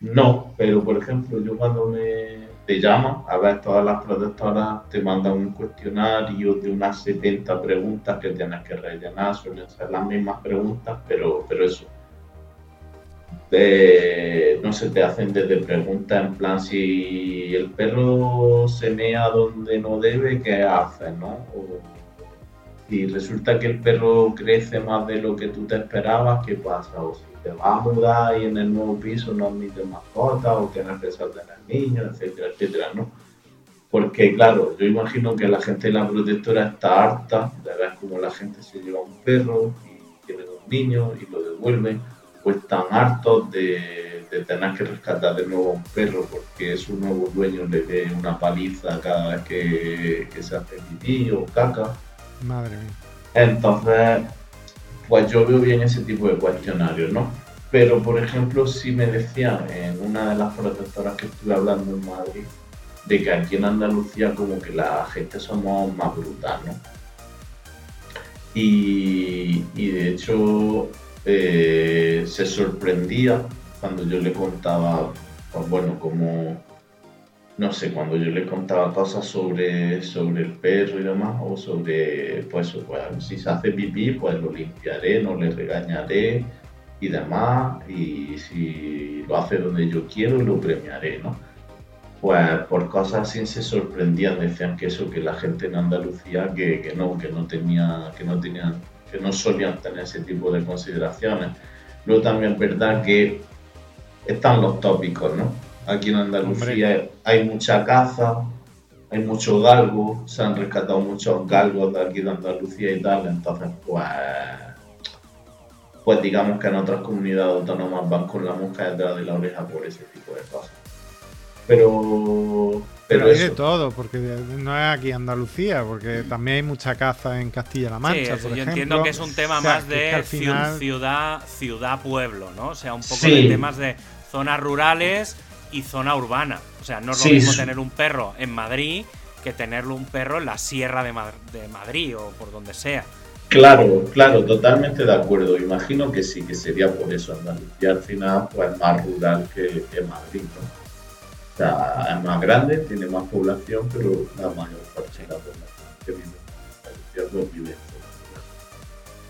No, pero por ejemplo, yo cuando me te llaman, a ver, todas las protectoras te mandan un cuestionario de unas 70 preguntas que tienes que rellenar, suelen ser las mismas preguntas, pero, pero eso. No sé, te hacen desde preguntas en plan si el perro se mea donde no debe, ¿qué hace? ¿no? O, y resulta que el perro crece más de lo que tú te esperabas, ¿qué pasa? O si te vas a mudar y en el nuevo piso no admite mascotas, o tienes que tener niños, etcétera, etcétera, ¿no? Porque, claro, yo imagino que la gente de la protectora está harta de ver cómo la gente se lleva un perro y tiene dos niños y lo devuelve, o están hartos de, de tener que rescatar de nuevo a un perro porque su nuevo dueño le dé una paliza cada vez que, que se hace pipí o caca. Madre mía. Entonces, pues yo veo bien ese tipo de cuestionarios, ¿no? Pero, por ejemplo, si me decían en una de las protectoras que estuve hablando en Madrid, de que aquí en Andalucía como que la gente somos más brutal, ¿no? Y, y de hecho eh, se sorprendía cuando yo le contaba, pues bueno, como, no sé, cuando yo le contaba cosas sobre, sobre el perro y demás, o sobre, pues, pues si se hace pipí, pues lo limpiaré, no le regañaré y demás, y si lo hace donde yo quiero, lo premiaré, ¿no? Pues por cosas así se sorprendían, decían que eso, que la gente en Andalucía, que, que no, que no tenía, que no tenían, que no solían tener ese tipo de consideraciones. Luego también es verdad que están los tópicos, ¿no? Aquí en Andalucía Hombre. hay mucha caza, hay mucho galgo, se han rescatado muchos galgos de aquí de Andalucía y tal, entonces pues pues digamos que en otras comunidades autónomas van con la mosca detrás de la oreja por ese tipo de cosas. Pero pero, Pero hay de todo, porque no es aquí Andalucía, porque también hay mucha caza en Castilla-La Mancha, sí, por yo ejemplo. entiendo que es un tema O sea, más de final- ciudad, ciudad, pueblo, ¿no? O sea, un poco Sí. de temas de zonas rurales y zona urbana. O sea, no es lo Sí, mismo tener un perro en Madrid que tenerlo un perro en la sierra de, de Madrid o por donde sea. Claro, claro, totalmente de acuerdo. Imagino que sí, que sería por eso Andalucía al final pues más rural que, que Madrid, ¿no? O sea, es más grande, tiene más población, pero la mayor parte de la población que vive en vive.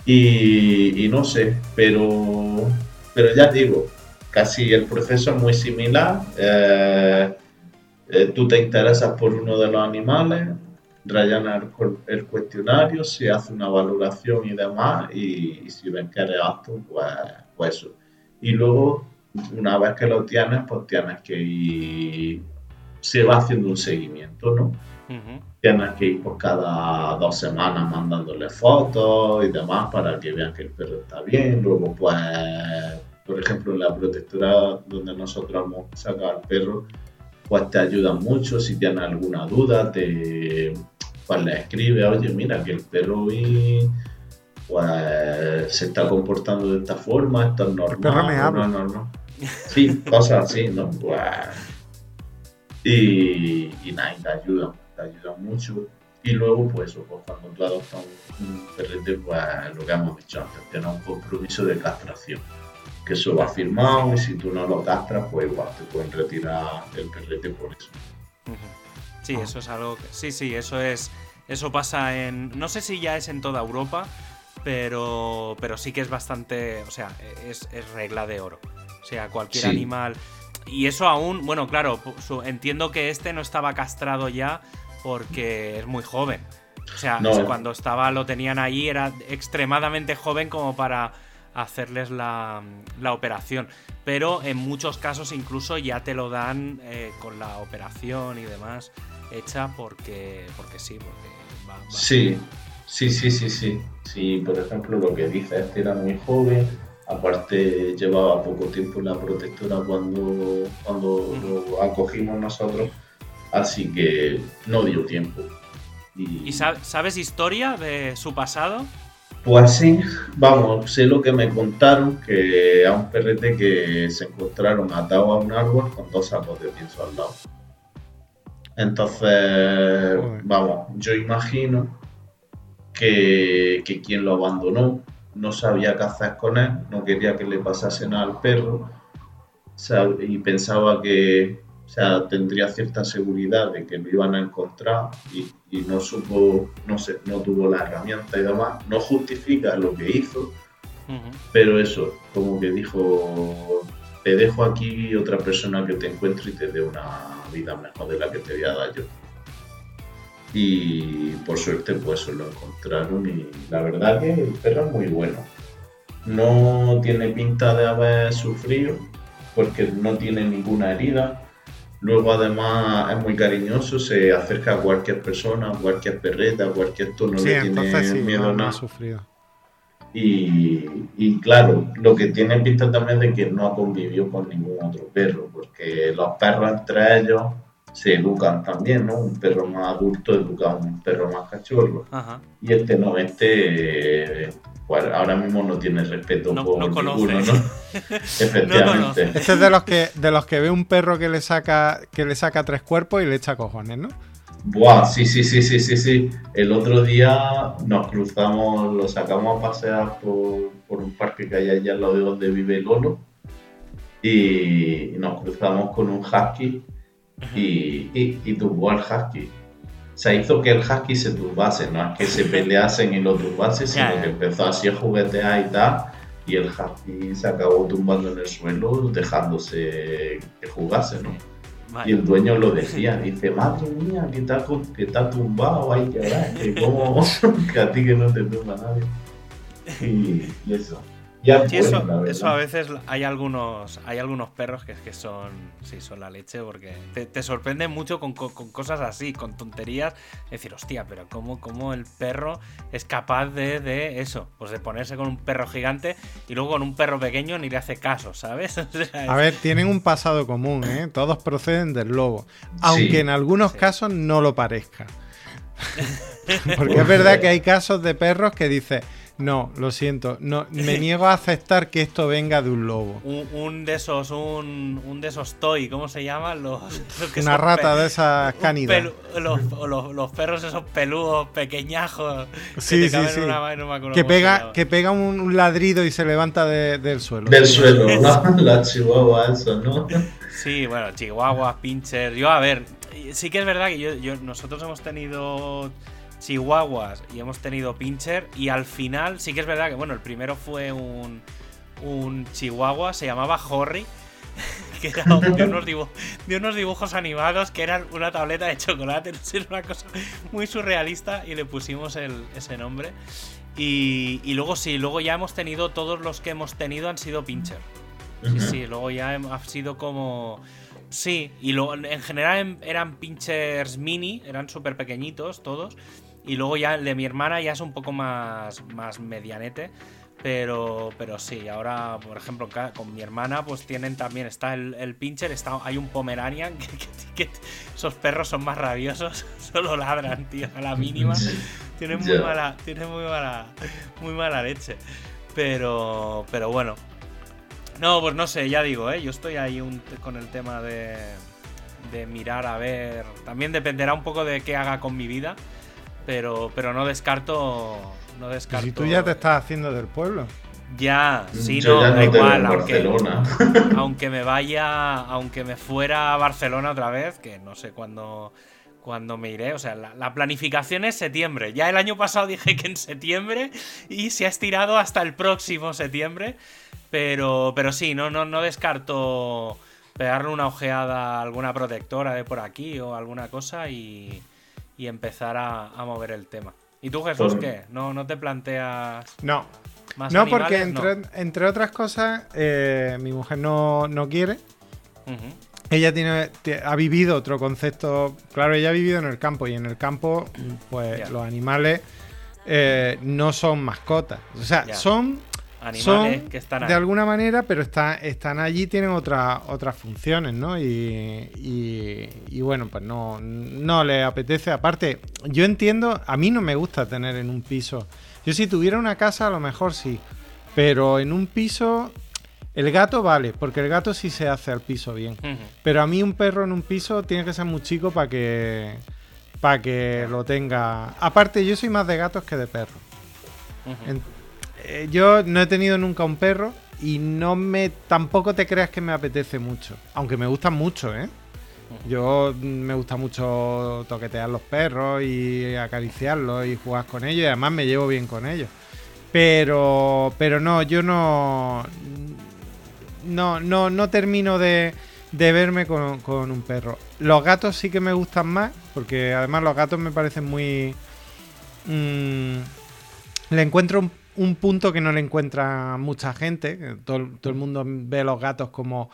Y, y no sé, pero, pero ya digo, casi el proceso es muy similar. Eh, eh, tú te interesas por uno de los animales, rellenas el, el cuestionario, se hace una valoración y demás, y, y si ven que eres apto, pues, pues eso. Y luego, una vez que lo tienes, pues tienes que ir, se va haciendo un seguimiento, ¿no? Tienes que ir por cada dos semanas mandándole fotos y demás para que vean que el perro está bien. Luego, pues, por ejemplo, en la protectora donde nosotros hemos sacado al perro, pues te ayudan mucho. Si tienes alguna duda, te pues le escribe, oye, mira, que el perro hoy pues se está comportando de esta forma, esto es normal. perro me o habla. No, no, no. Sí, cosas así, ¿no? Pues, y, y nada, te ayudan, te ayudan mucho. Y luego, pues, pues, cuando tú adoptas un, un perrete, pues lo que hemos dicho antes, tienes un compromiso de castración. Que eso va firmado y si tú no lo castras, pues igual te pueden retirar el perrete por eso. Sí, eso es algo que. Sí, sí, eso es. Eso pasa en. No sé si ya es en toda Europa, pero. Pero sí que es bastante. O sea, es, es regla de oro. O sea, cualquier Sí. animal. y eso aún, bueno, claro, entiendo que este no estaba castrado ya porque es muy joven. O sea, cuando estaba lo tenían ahí era extremadamente joven como para hacerles la, operación. Pero en muchos casos incluso ya te lo dan eh, con la operación y demás hecha porque, porque sí, porque va, Sí, sí, sí, sí, sí. Sí, por ejemplo, lo que dice este era muy joven, aparte llevaba poco tiempo en la protectora cuando, cuando lo acogimos nosotros, así que no dio tiempo. ¿Y, sabes historia de su pasado? Pues sí, vamos, sé lo que me contaron, que a un perrete que se encontraron atado a un árbol con dos sacos de pienso al lado. Entonces, vamos, yo imagino que, que, quien lo abandonó no sabía qué hacer con él, no quería que le pasasen al perro y pensaba que, o sea, tendría cierta seguridad de que lo iban a encontrar y, no supo, no sé, no tuvo la herramienta y demás. No justifica lo que hizo, pero eso, como que dijo, te dejo aquí otra persona que te encuentre y te dé una vida mejor de la que te voy a dar yo. Y por suerte, pues lo encontraron y la verdad que el perro es muy bueno. No tiene pinta de haber sufrido porque no tiene ninguna herida Luego además es muy cariñoso, se acerca a cualquier persona, cualquier perreta, cualquier tono, no le tiene miedo a nada. Sufrido. Y, claro, lo que tiene pinta también de que no ha convivido con ningún otro perro, porque los perros entre ellos se educan también, ¿no? Un perro más adulto educa a un perro más cachorro. Y este no, este ahora mismo no tiene respeto por ninguno, ¿no? Efectivamente. este es de los que de los que ve un perro que le saca que le saca tres cuerpos y le echa cojones, ¿no? Buah, sí, sí, sí, sí, sí, sí. El otro día nos cruzamos, lo sacamos a pasear por, un parque que hay allá al lado de donde vive Lolo y nos cruzamos con un husky y, y, y tumbó al husky. Se hizo que el husky se turbase, no es que se peleasen y lo turbase, sino que empezó así a juguetear y tal, y el husky se acabó tumbando en el suelo, dejándose que jugase, ¿no? Y el dueño lo decía, dice, madre mía, que está, que está tumbado, hay que ver, que como que a ti que no te tumba nadie. y eso eso, a veces hay algunos, hay algunos perros que, que son, sí, son la leche porque te, te sorprenden mucho con, cosas así, con tonterías. Es decir, hostia, pero ¿cómo, cómo el perro es capaz de, eso? Pues de ponerse con un perro gigante y luego con un perro pequeño ni le hace caso, ¿sabes? a ver, tienen un pasado común, ¿eh? Todos proceden del lobo. Aunque en algunos casos no lo parezca. porque es verdad que hay casos de perros que dice no, lo siento. No, me niego a aceptar que esto venga de un lobo. Un, de esos, un, un, de esos toy, ¿cómo se llaman? Los, Una rata de esas cánidas. Los, los, perros esos peludos, pequeñajos. Sí, sí, sí. que, pega, que pega un, ladrido y se levanta del suelo. Del suelo, ¿no? La chihuahua, eso, ¿no? Sí, bueno, chihuahua, pincher. Yo, a ver, sí que es verdad que yo, nosotros hemos tenido chihuahuas y hemos tenido pincher. Y al final, sí que es verdad que, bueno, el primero fue un, un chihuahua, se llamaba Horry. Que era de, unos dibujos, animados que eran una tableta de chocolate. Era una cosa muy surrealista y le pusimos ese nombre. Y, y, luego sí, luego ya hemos tenido, todos los que hemos tenido han sido pincher. Sí, sí, luego ya ha sido como... Sí, y lo, en general eran pinchers mini, eran súper pequeñitos todos. Y luego ya el de mi hermana ya es un poco más, más medianete. Pero, pero sí, ahora, por ejemplo, con mi hermana, pues tienen también, está el, pincher, está, hay un Pomeranian, que, esos perros son más rabiosos, solo ladran, tío, a la mínima. Tienen muy mala, tienen muy mala, muy mala leche. Pero, pero bueno. No, pues no sé, ya digo, ¿eh? yo estoy ahí con el tema de, de mirar a ver. También dependerá un poco de qué haga con mi vida pero, pero no descarto. No descarto. Si tú ya te estás haciendo del pueblo. Ya, sí, no, da igual, aunque, aunque me vaya, aunque me fuera a Barcelona otra vez, que no sé cuándo, cuándo me iré, o sea, la, planificación es septiembre. Ya el año pasado dije que en septiembre y se ha estirado hasta el próximo septiembre, pero, pero sí, no, no, no descarto pegarle una ojeada a alguna protectora de por aquí o alguna cosa y, y empezar a, a mover el tema. ¿Y tú, Jesús, qué? ¿No, no te planteas No, más no porque entre, entre otras cosas, eh, mi mujer no, no quiere. Ella tiene, ti- ha vivido otro concepto. Claro, ella ha vivido en el campo y en el campo, pues los animales eh, no son mascotas. O sea, son, Animales son que están ahí. de alguna manera, pero está- están allí, tienen otras otras funciones, ¿no? Y, y- y bueno, pues no, no le apetece. Aparte, yo entiendo, a mí no me gusta tener en un piso. Yo si tuviera una casa, a lo mejor sí. Pero en un piso, el gato vale, porque el gato sí se hace al piso bien. Pero a mí un perro en un piso tiene que ser muy chico para que para que lo tenga. Aparte, yo soy más de gatos que de perros. En- eh, yo no he tenido nunca un perro y no me tampoco te creas que me apetece mucho, aunque me gustan mucho, ¿eh? Yo mm, me gusta mucho toquetear los perros y acariciarlos y jugar con ellos y además me llevo bien con ellos. Pero pero no, yo no no no no termino de de verme con, con un perro. Los gatos sí que me gustan más, porque además los gatos me parecen muy... mm, le encuentro un, un punto que no le encuentra mucha gente. Todo, el- todo el mundo ve a los gatos como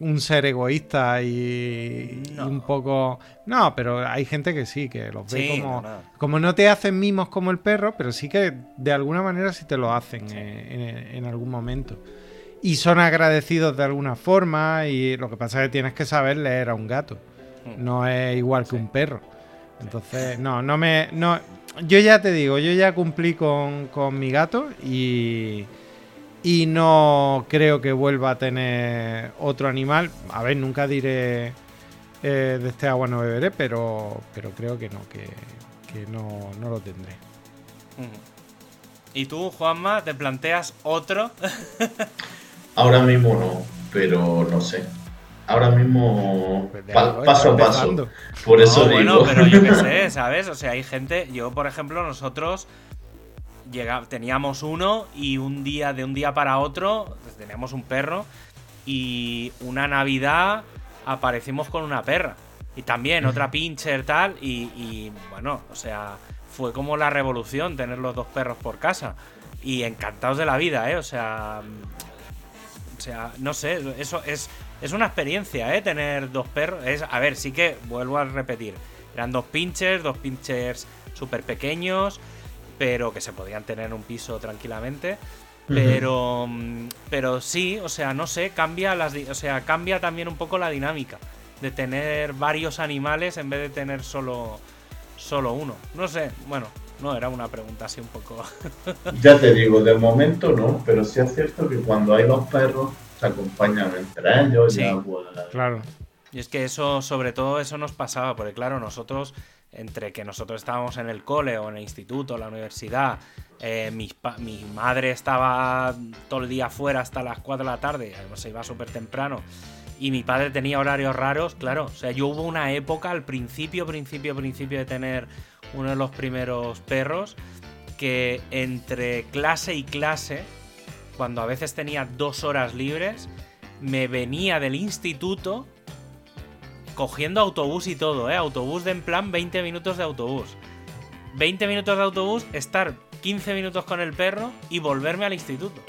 un ser egoísta y, un poco... No, pero hay gente que sí, que los ve Sí, como... no, no. Como no te hacen mimos como el perro, pero sí que de alguna manera sí te lo hacen eh, en, en algún momento. Y son agradecidos de alguna forma y lo que pasa es que tienes que saber leer a un gato. Mm. No es igual que un perro. Entonces, no, no me... No, yo ya te digo, yo ya cumplí con, con mi gato y, y no creo que vuelva a tener otro animal. A ver, nunca diré eh, de este agua no beberé, pero, pero creo que no, que, que no, no lo tendré. ¿Y tú, Juanma, te planteas otro? Ahora mismo no, pero no sé. Ahora mismo Pues pa- algo paso a paso. Por eso no, digo. bueno, pero yo qué sé, ¿sabes? O sea, hay gente. Yo, por ejemplo, nosotros llega, teníamos uno y un día, de un día para otro, pues, teníamos un perro y una Navidad aparecimos con una perra. Y también otra pincher tal. Y, y, bueno, o sea, fue como la revolución tener los dos perros por casa. Y encantados de la vida, ¿eh? O sea. O sea, no sé, eso es, es una experiencia, ¿eh? Tener dos perros. Es, a ver, sí que vuelvo a repetir. Eran dos pinchers, dos pinchers súper pequeños, pero que se podían tener en un piso tranquilamente. Pero, mm, pero sí, o sea, no sé, cambia las, di- o sea, cambia también un poco la dinámica de tener varios animales en vez de tener solo, solo uno. No sé, bueno, no era una pregunta así un poco. Ya te digo, de momento no, pero sí es cierto que cuando hay dos perros acompañan ellos. Sí. ya, Claro. Y es que eso, sobre todo, eso nos pasaba, porque claro, nosotros, entre que nosotros estábamos en el cole o en el instituto, la universidad, eh, pa- mi madre estaba todo el día fuera hasta las 4 de la tarde, además se iba súper temprano, y mi padre tenía horarios raros, claro, o sea, yo hubo una época al principio, principio, principio de tener uno de los primeros perros, que entre clase y clase, cuando a veces tenía dos horas libres, me venía del instituto cogiendo autobús y todo, ¿eh? Autobús de en plan 20 minutos de autobús. 20 minutos de autobús, estar 15 minutos con el perro y volverme al instituto.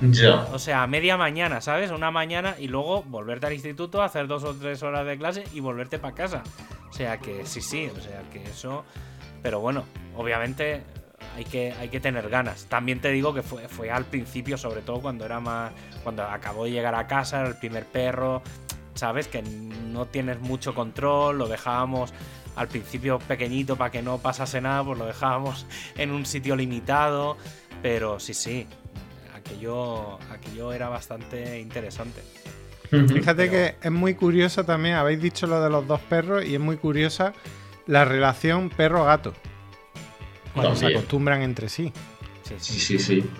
ya. O sea, a media mañana, ¿sabes? Una mañana y luego volverte al instituto, hacer dos o tres horas de clase y volverte para casa. O sea que sí, sí, o sea que eso... Pero bueno, obviamente hay que, hay que tener ganas. También te digo que fue, fue al principio, sobre todo cuando era más... Cuando acabó de llegar a casa, era el primer perro, ¿sabes? Que no tienes mucho control, lo dejábamos al principio pequeñito para que no pasase nada, pues lo dejábamos en un sitio limitado. Pero sí, sí, aquello, aquello era bastante interesante. Fíjate Pero- que es muy curiosa también, habéis dicho lo de los dos perros y es muy curiosa la relación perro-gato. Cuando se También. acostumbran entre sí. Sí, sí. Sí, sí, sí.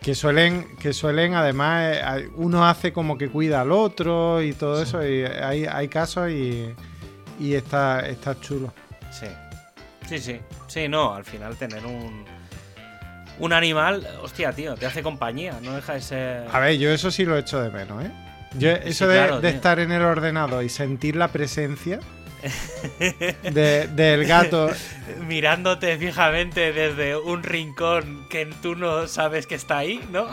Que suelen, que suelen además, eh, uno hace como que cuida al otro y todo eso. Y hay, hay casos y, y está, está chulo. Sí. Sí, sí. Sí, no, al final tener un. Un animal, hostia, tío, te hace compañía, no deja de ser. A ver, yo eso sí lo echo de menos, ¿eh? Yo, eso de, estar en el ordenador y sentir la presencia del gato. Mirándote fijamente desde un rincón que tú no sabes que está ahí, ¿no?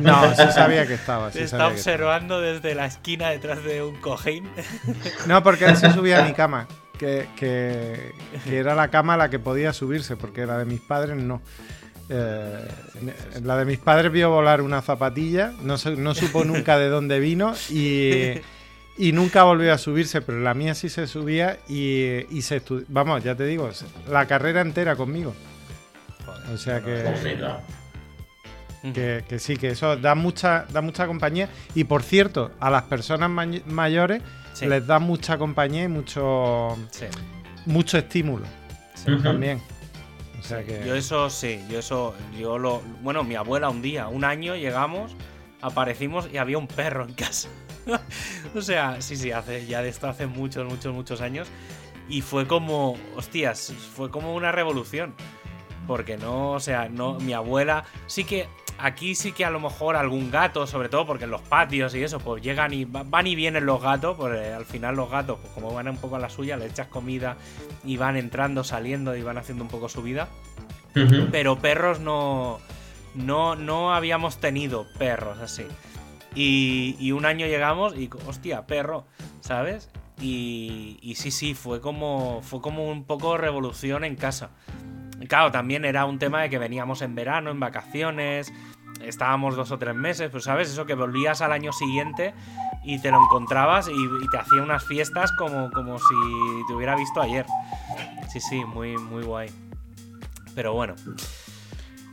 No, sí sabía que estaba. Te está observando desde la esquina detrás de un cojín. No, porque él se subía a mi cama. Que, que, era la cama a la que podía subirse, porque la de mis padres no. Eh, la de mis padres vio volar una zapatilla, no, no supo nunca de dónde vino y y nunca volvió a subirse, pero la mía sí se subía y, y se Vamos, ya te digo, la carrera entera conmigo. O sea que, que, que. sí, que eso da mucha, da mucha compañía. Y por cierto, a las personas mayores les da mucha compañía y mucho, mucho estímulo. También. O sea que... Yo eso sí, yo eso, yo lo. Bueno, mi abuela un día, un año llegamos, aparecimos y había un perro en casa. o sea, sí, sí, hace ya de esto hace muchos, muchos, muchos años. Y fue como, hostias, fue como una revolución. Porque no, o sea, no, mi abuela sí que aquí sí que a lo mejor algún gato, sobre todo porque en los patios y eso, pues llegan y van y vienen los gatos, porque al final los gatos, pues como van un poco a la suya, le echas comida y van entrando, saliendo y van haciendo un poco su vida. Pero perros no, no, no habíamos tenido perros así. Y, un año llegamos y, hostia, perro, ¿sabes? Y, y, sí, sí, fue como, fue como un poco revolución en casa. Claro, también era un tema de que veníamos en verano, en vacaciones, estábamos dos o tres meses, pues sabes, eso que volvías al año siguiente y te lo encontrabas y, y, te hacía unas fiestas como, como si te hubiera visto ayer. Sí, sí, muy, muy guay. Pero bueno.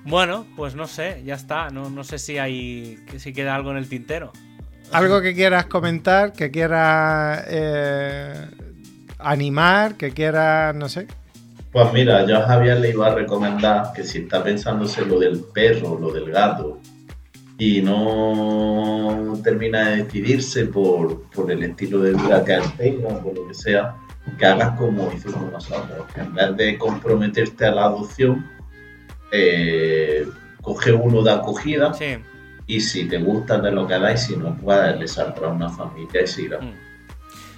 Bueno, pues no sé, ya está. No, no sé si hay. si queda algo en el tintero. Algo que quieras comentar, que quieras eh, animar, que quieras, no sé. Pues mira, yo a Javier le iba a recomendar que si está pensándose lo del perro, lo del gato, y no termina de decidirse por, el estilo de vida que tenga, por lo que sea, que hagas como hicimos nosotros, que en vez de comprometerte a la adopción, eh, coge uno de acogida y si te gusta de lo que da y si no puedes, le saldrá una familia y se irá. Mm.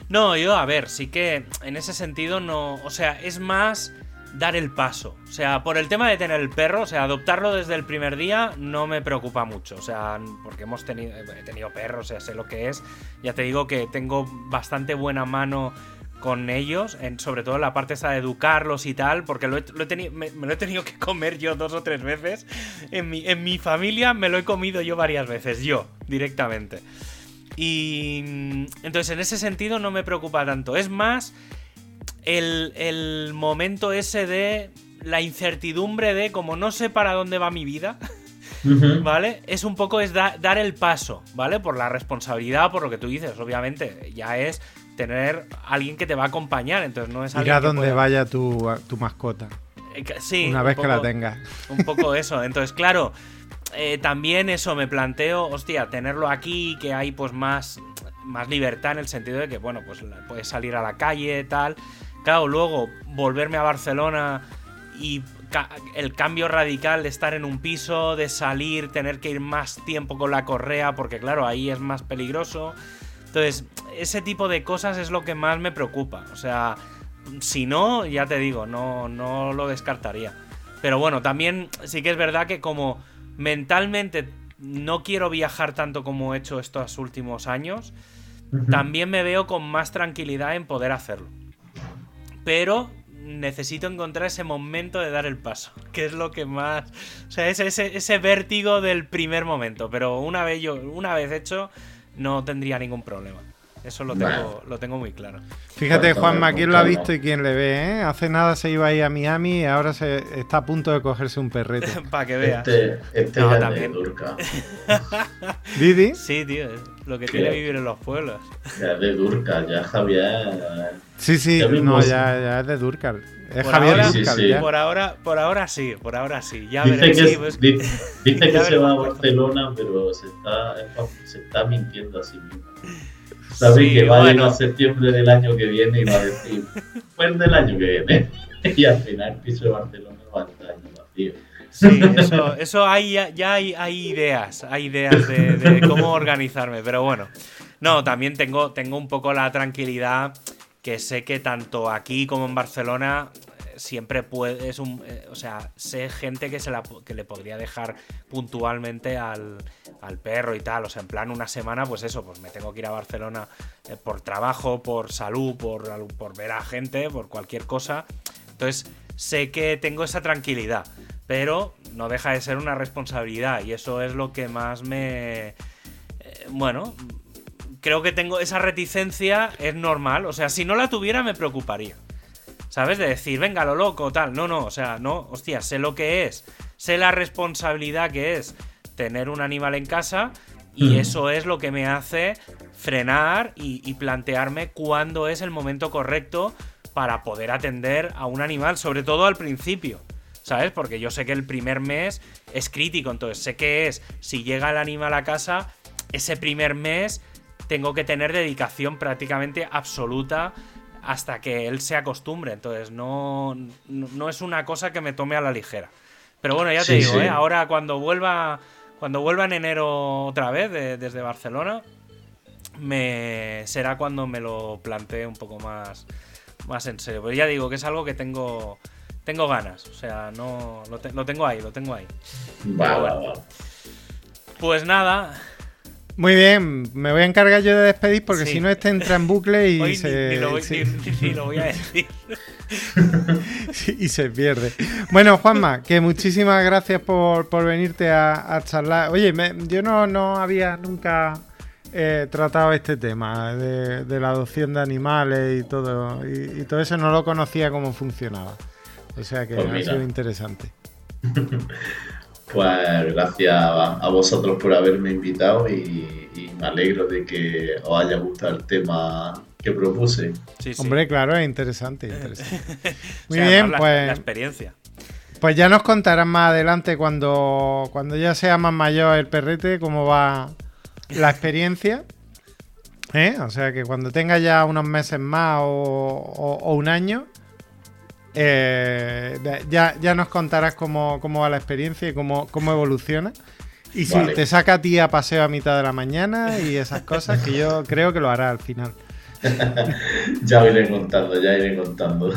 No, yo, a ver, sí que en ese sentido no. O sea, es más dar el paso. O sea, por el tema de tener el perro, o sea, adoptarlo desde el primer día no me preocupa mucho. O sea, porque hemos tenido, he tenido perros, o sea, sé lo que es. Ya te digo que tengo bastante buena mano con ellos, en, sobre todo en la parte esa de educarlos y tal, porque lo he, tenido, me, lo he tenido que comer yo dos o tres veces. En mi, en mi familia me lo he comido yo varias veces, yo, directamente. Y mm, entonces en ese sentido no me preocupa tanto. Es más el, el momento ese de la incertidumbre de como no sé para dónde va mi vida. ¿Vale? Es un poco es dar el paso, ¿vale? Por la responsabilidad, por lo que tú dices, obviamente. Ya es tener alguien que te va a acompañar. Entonces no es Ir a donde vaya tu, mascota. Eh, sí. Una vez que la tengas. Un poco eso. Entonces, claro, eh, también eso me planteo, hostia, tenerlo aquí, que hay pues más, más libertad en el sentido de que, bueno, pues puedes salir a la calle, tal. Claro, luego volverme a Barcelona y el cambio radical de estar en un piso, de salir, tener que ir más tiempo con la correa, porque claro, ahí es más peligroso. Entonces, ese tipo de cosas es lo que más me preocupa. O sea, si no, ya te digo, no, no lo descartaría. Pero bueno, también sí que es verdad que como mentalmente no quiero viajar tanto como he hecho estos últimos años, también me veo con más tranquilidad en poder hacerlo. Pero necesito encontrar ese momento de dar el paso, que es lo que más... O sea, ese, ese, ese vértigo del primer momento. Pero una vez, yo, una vez hecho, no tendría ningún problema. Eso lo tengo, lo tengo muy claro. Fíjate, Juanma, quién lo ha visto y quién le ve, ¿eh? Hace nada se iba a ir a Miami y ahora se está a punto de cogerse un perrete. Para que veas. Este, este no, también. de Durca. ¿Didi? Sí, tío, lo que tiene vivir en los pueblos. Ya es de Durca, ya Javier. Sí, sí, no, ya, ya es de Durcal. Es Javier ahora, sí, sí. Por ahora, por ahora sí, por ahora sí. Ya dice veré, que, pues, dice, que se va a Barcelona, pero se está, se está mintiendo a sí mismo. Sabe que va a ir a septiembre del año que viene y va a decir, pues del año que viene. y al final el piso de Barcelona va a estar vacío. Sí, eso, eso hay, ya hay, hay ideas, hay ideas de, de cómo organizarme, pero bueno. No, también tengo, tengo un poco la tranquilidad que sé que tanto aquí como en Barcelona siempre puede, es un, eh, o sea, sé gente que, se la, que le podría dejar puntualmente al, al, perro y tal, o sea, en plan una semana, pues eso, pues me tengo que ir a Barcelona eh, por trabajo, por salud, por, por ver a gente, por cualquier cosa, entonces sé que tengo esa tranquilidad, pero no deja de ser una responsabilidad y eso es lo que más me... Eh, bueno, creo que tengo esa reticencia, es normal. O sea, si no la tuviera me preocuparía. ¿Sabes? De decir, venga, lo loco, tal. No, no, o sea, no, hostia, sé lo que es. Sé la responsabilidad que es tener un animal en casa y eso es lo que me hace frenar y, y plantearme cuándo es el momento correcto para poder atender a un animal, sobre todo al principio. ¿Sabes? Porque yo sé que el primer mes es crítico, entonces sé que es, si llega el animal a casa, ese primer mes tengo que tener dedicación prácticamente absoluta hasta que él se acostumbre. Entonces, no, no, es una cosa que me tome a la ligera. Pero bueno, ya te digo, ¿eh? ahora cuando vuelva, cuando vuelva en enero otra vez desde Barcelona, me será cuando me lo plantee un poco más, más en serio. Pero ya digo que es algo que tengo, tengo ganas. O sea, no lo, tengo ahí, lo tengo ahí. Pues nada, muy bien, me voy a encargar yo de despedir porque si no este entra en bucle y se. Ni, lo voy, a decir. y se pierde. Bueno, Juanma, que muchísimas gracias por, venirte a, charlar. Oye, yo no, no había nunca eh, tratado este tema de, la adopción de animales y todo. Y, todo eso no lo conocía cómo funcionaba. O sea que pues ha sido interesante. Pues gracias a, vosotros por haberme invitado y, me alegro de que os haya gustado el tema que propuse. Hombre, claro, es interesante. Muy bien, pues. La experiencia. Pues ya nos contarán más adelante cuando, cuando ya sea más mayor el perrete cómo va la experiencia. ¿Eh? O sea que cuando tenga ya unos meses más o un año, eh, ya, ya nos contarás cómo, va la experiencia y cómo, cómo evoluciona. Y si te saca a ti a paseo a mitad de la mañana y esas cosas, que yo creo que lo hará al final. ya iré contando, ya iré contando.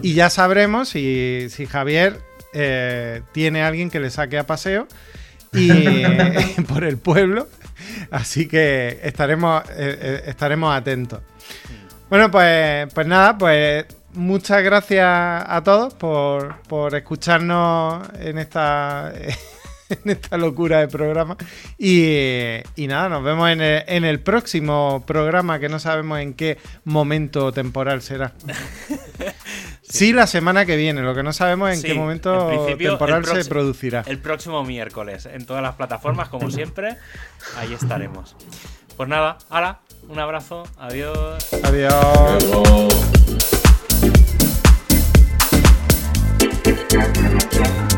y ya sabremos si, Javier eh, tiene alguien que le saque a paseo y por el pueblo. Así que estaremos, eh, estaremos atentos. Bueno, pues, pues nada, pues muchas gracias a todos por, escucharnos en esta, en esta locura de programa. Y, nada, nos vemos en el, próximo programa que no sabemos en qué momento temporal será. Sí. la semana que viene, lo que no sabemos en qué momento temporal se producirá. El próximo miércoles, en todas las plataformas, como siempre, ahí estaremos. Pues nada, ahora, un abrazo, adiós. Adiós. Thank you.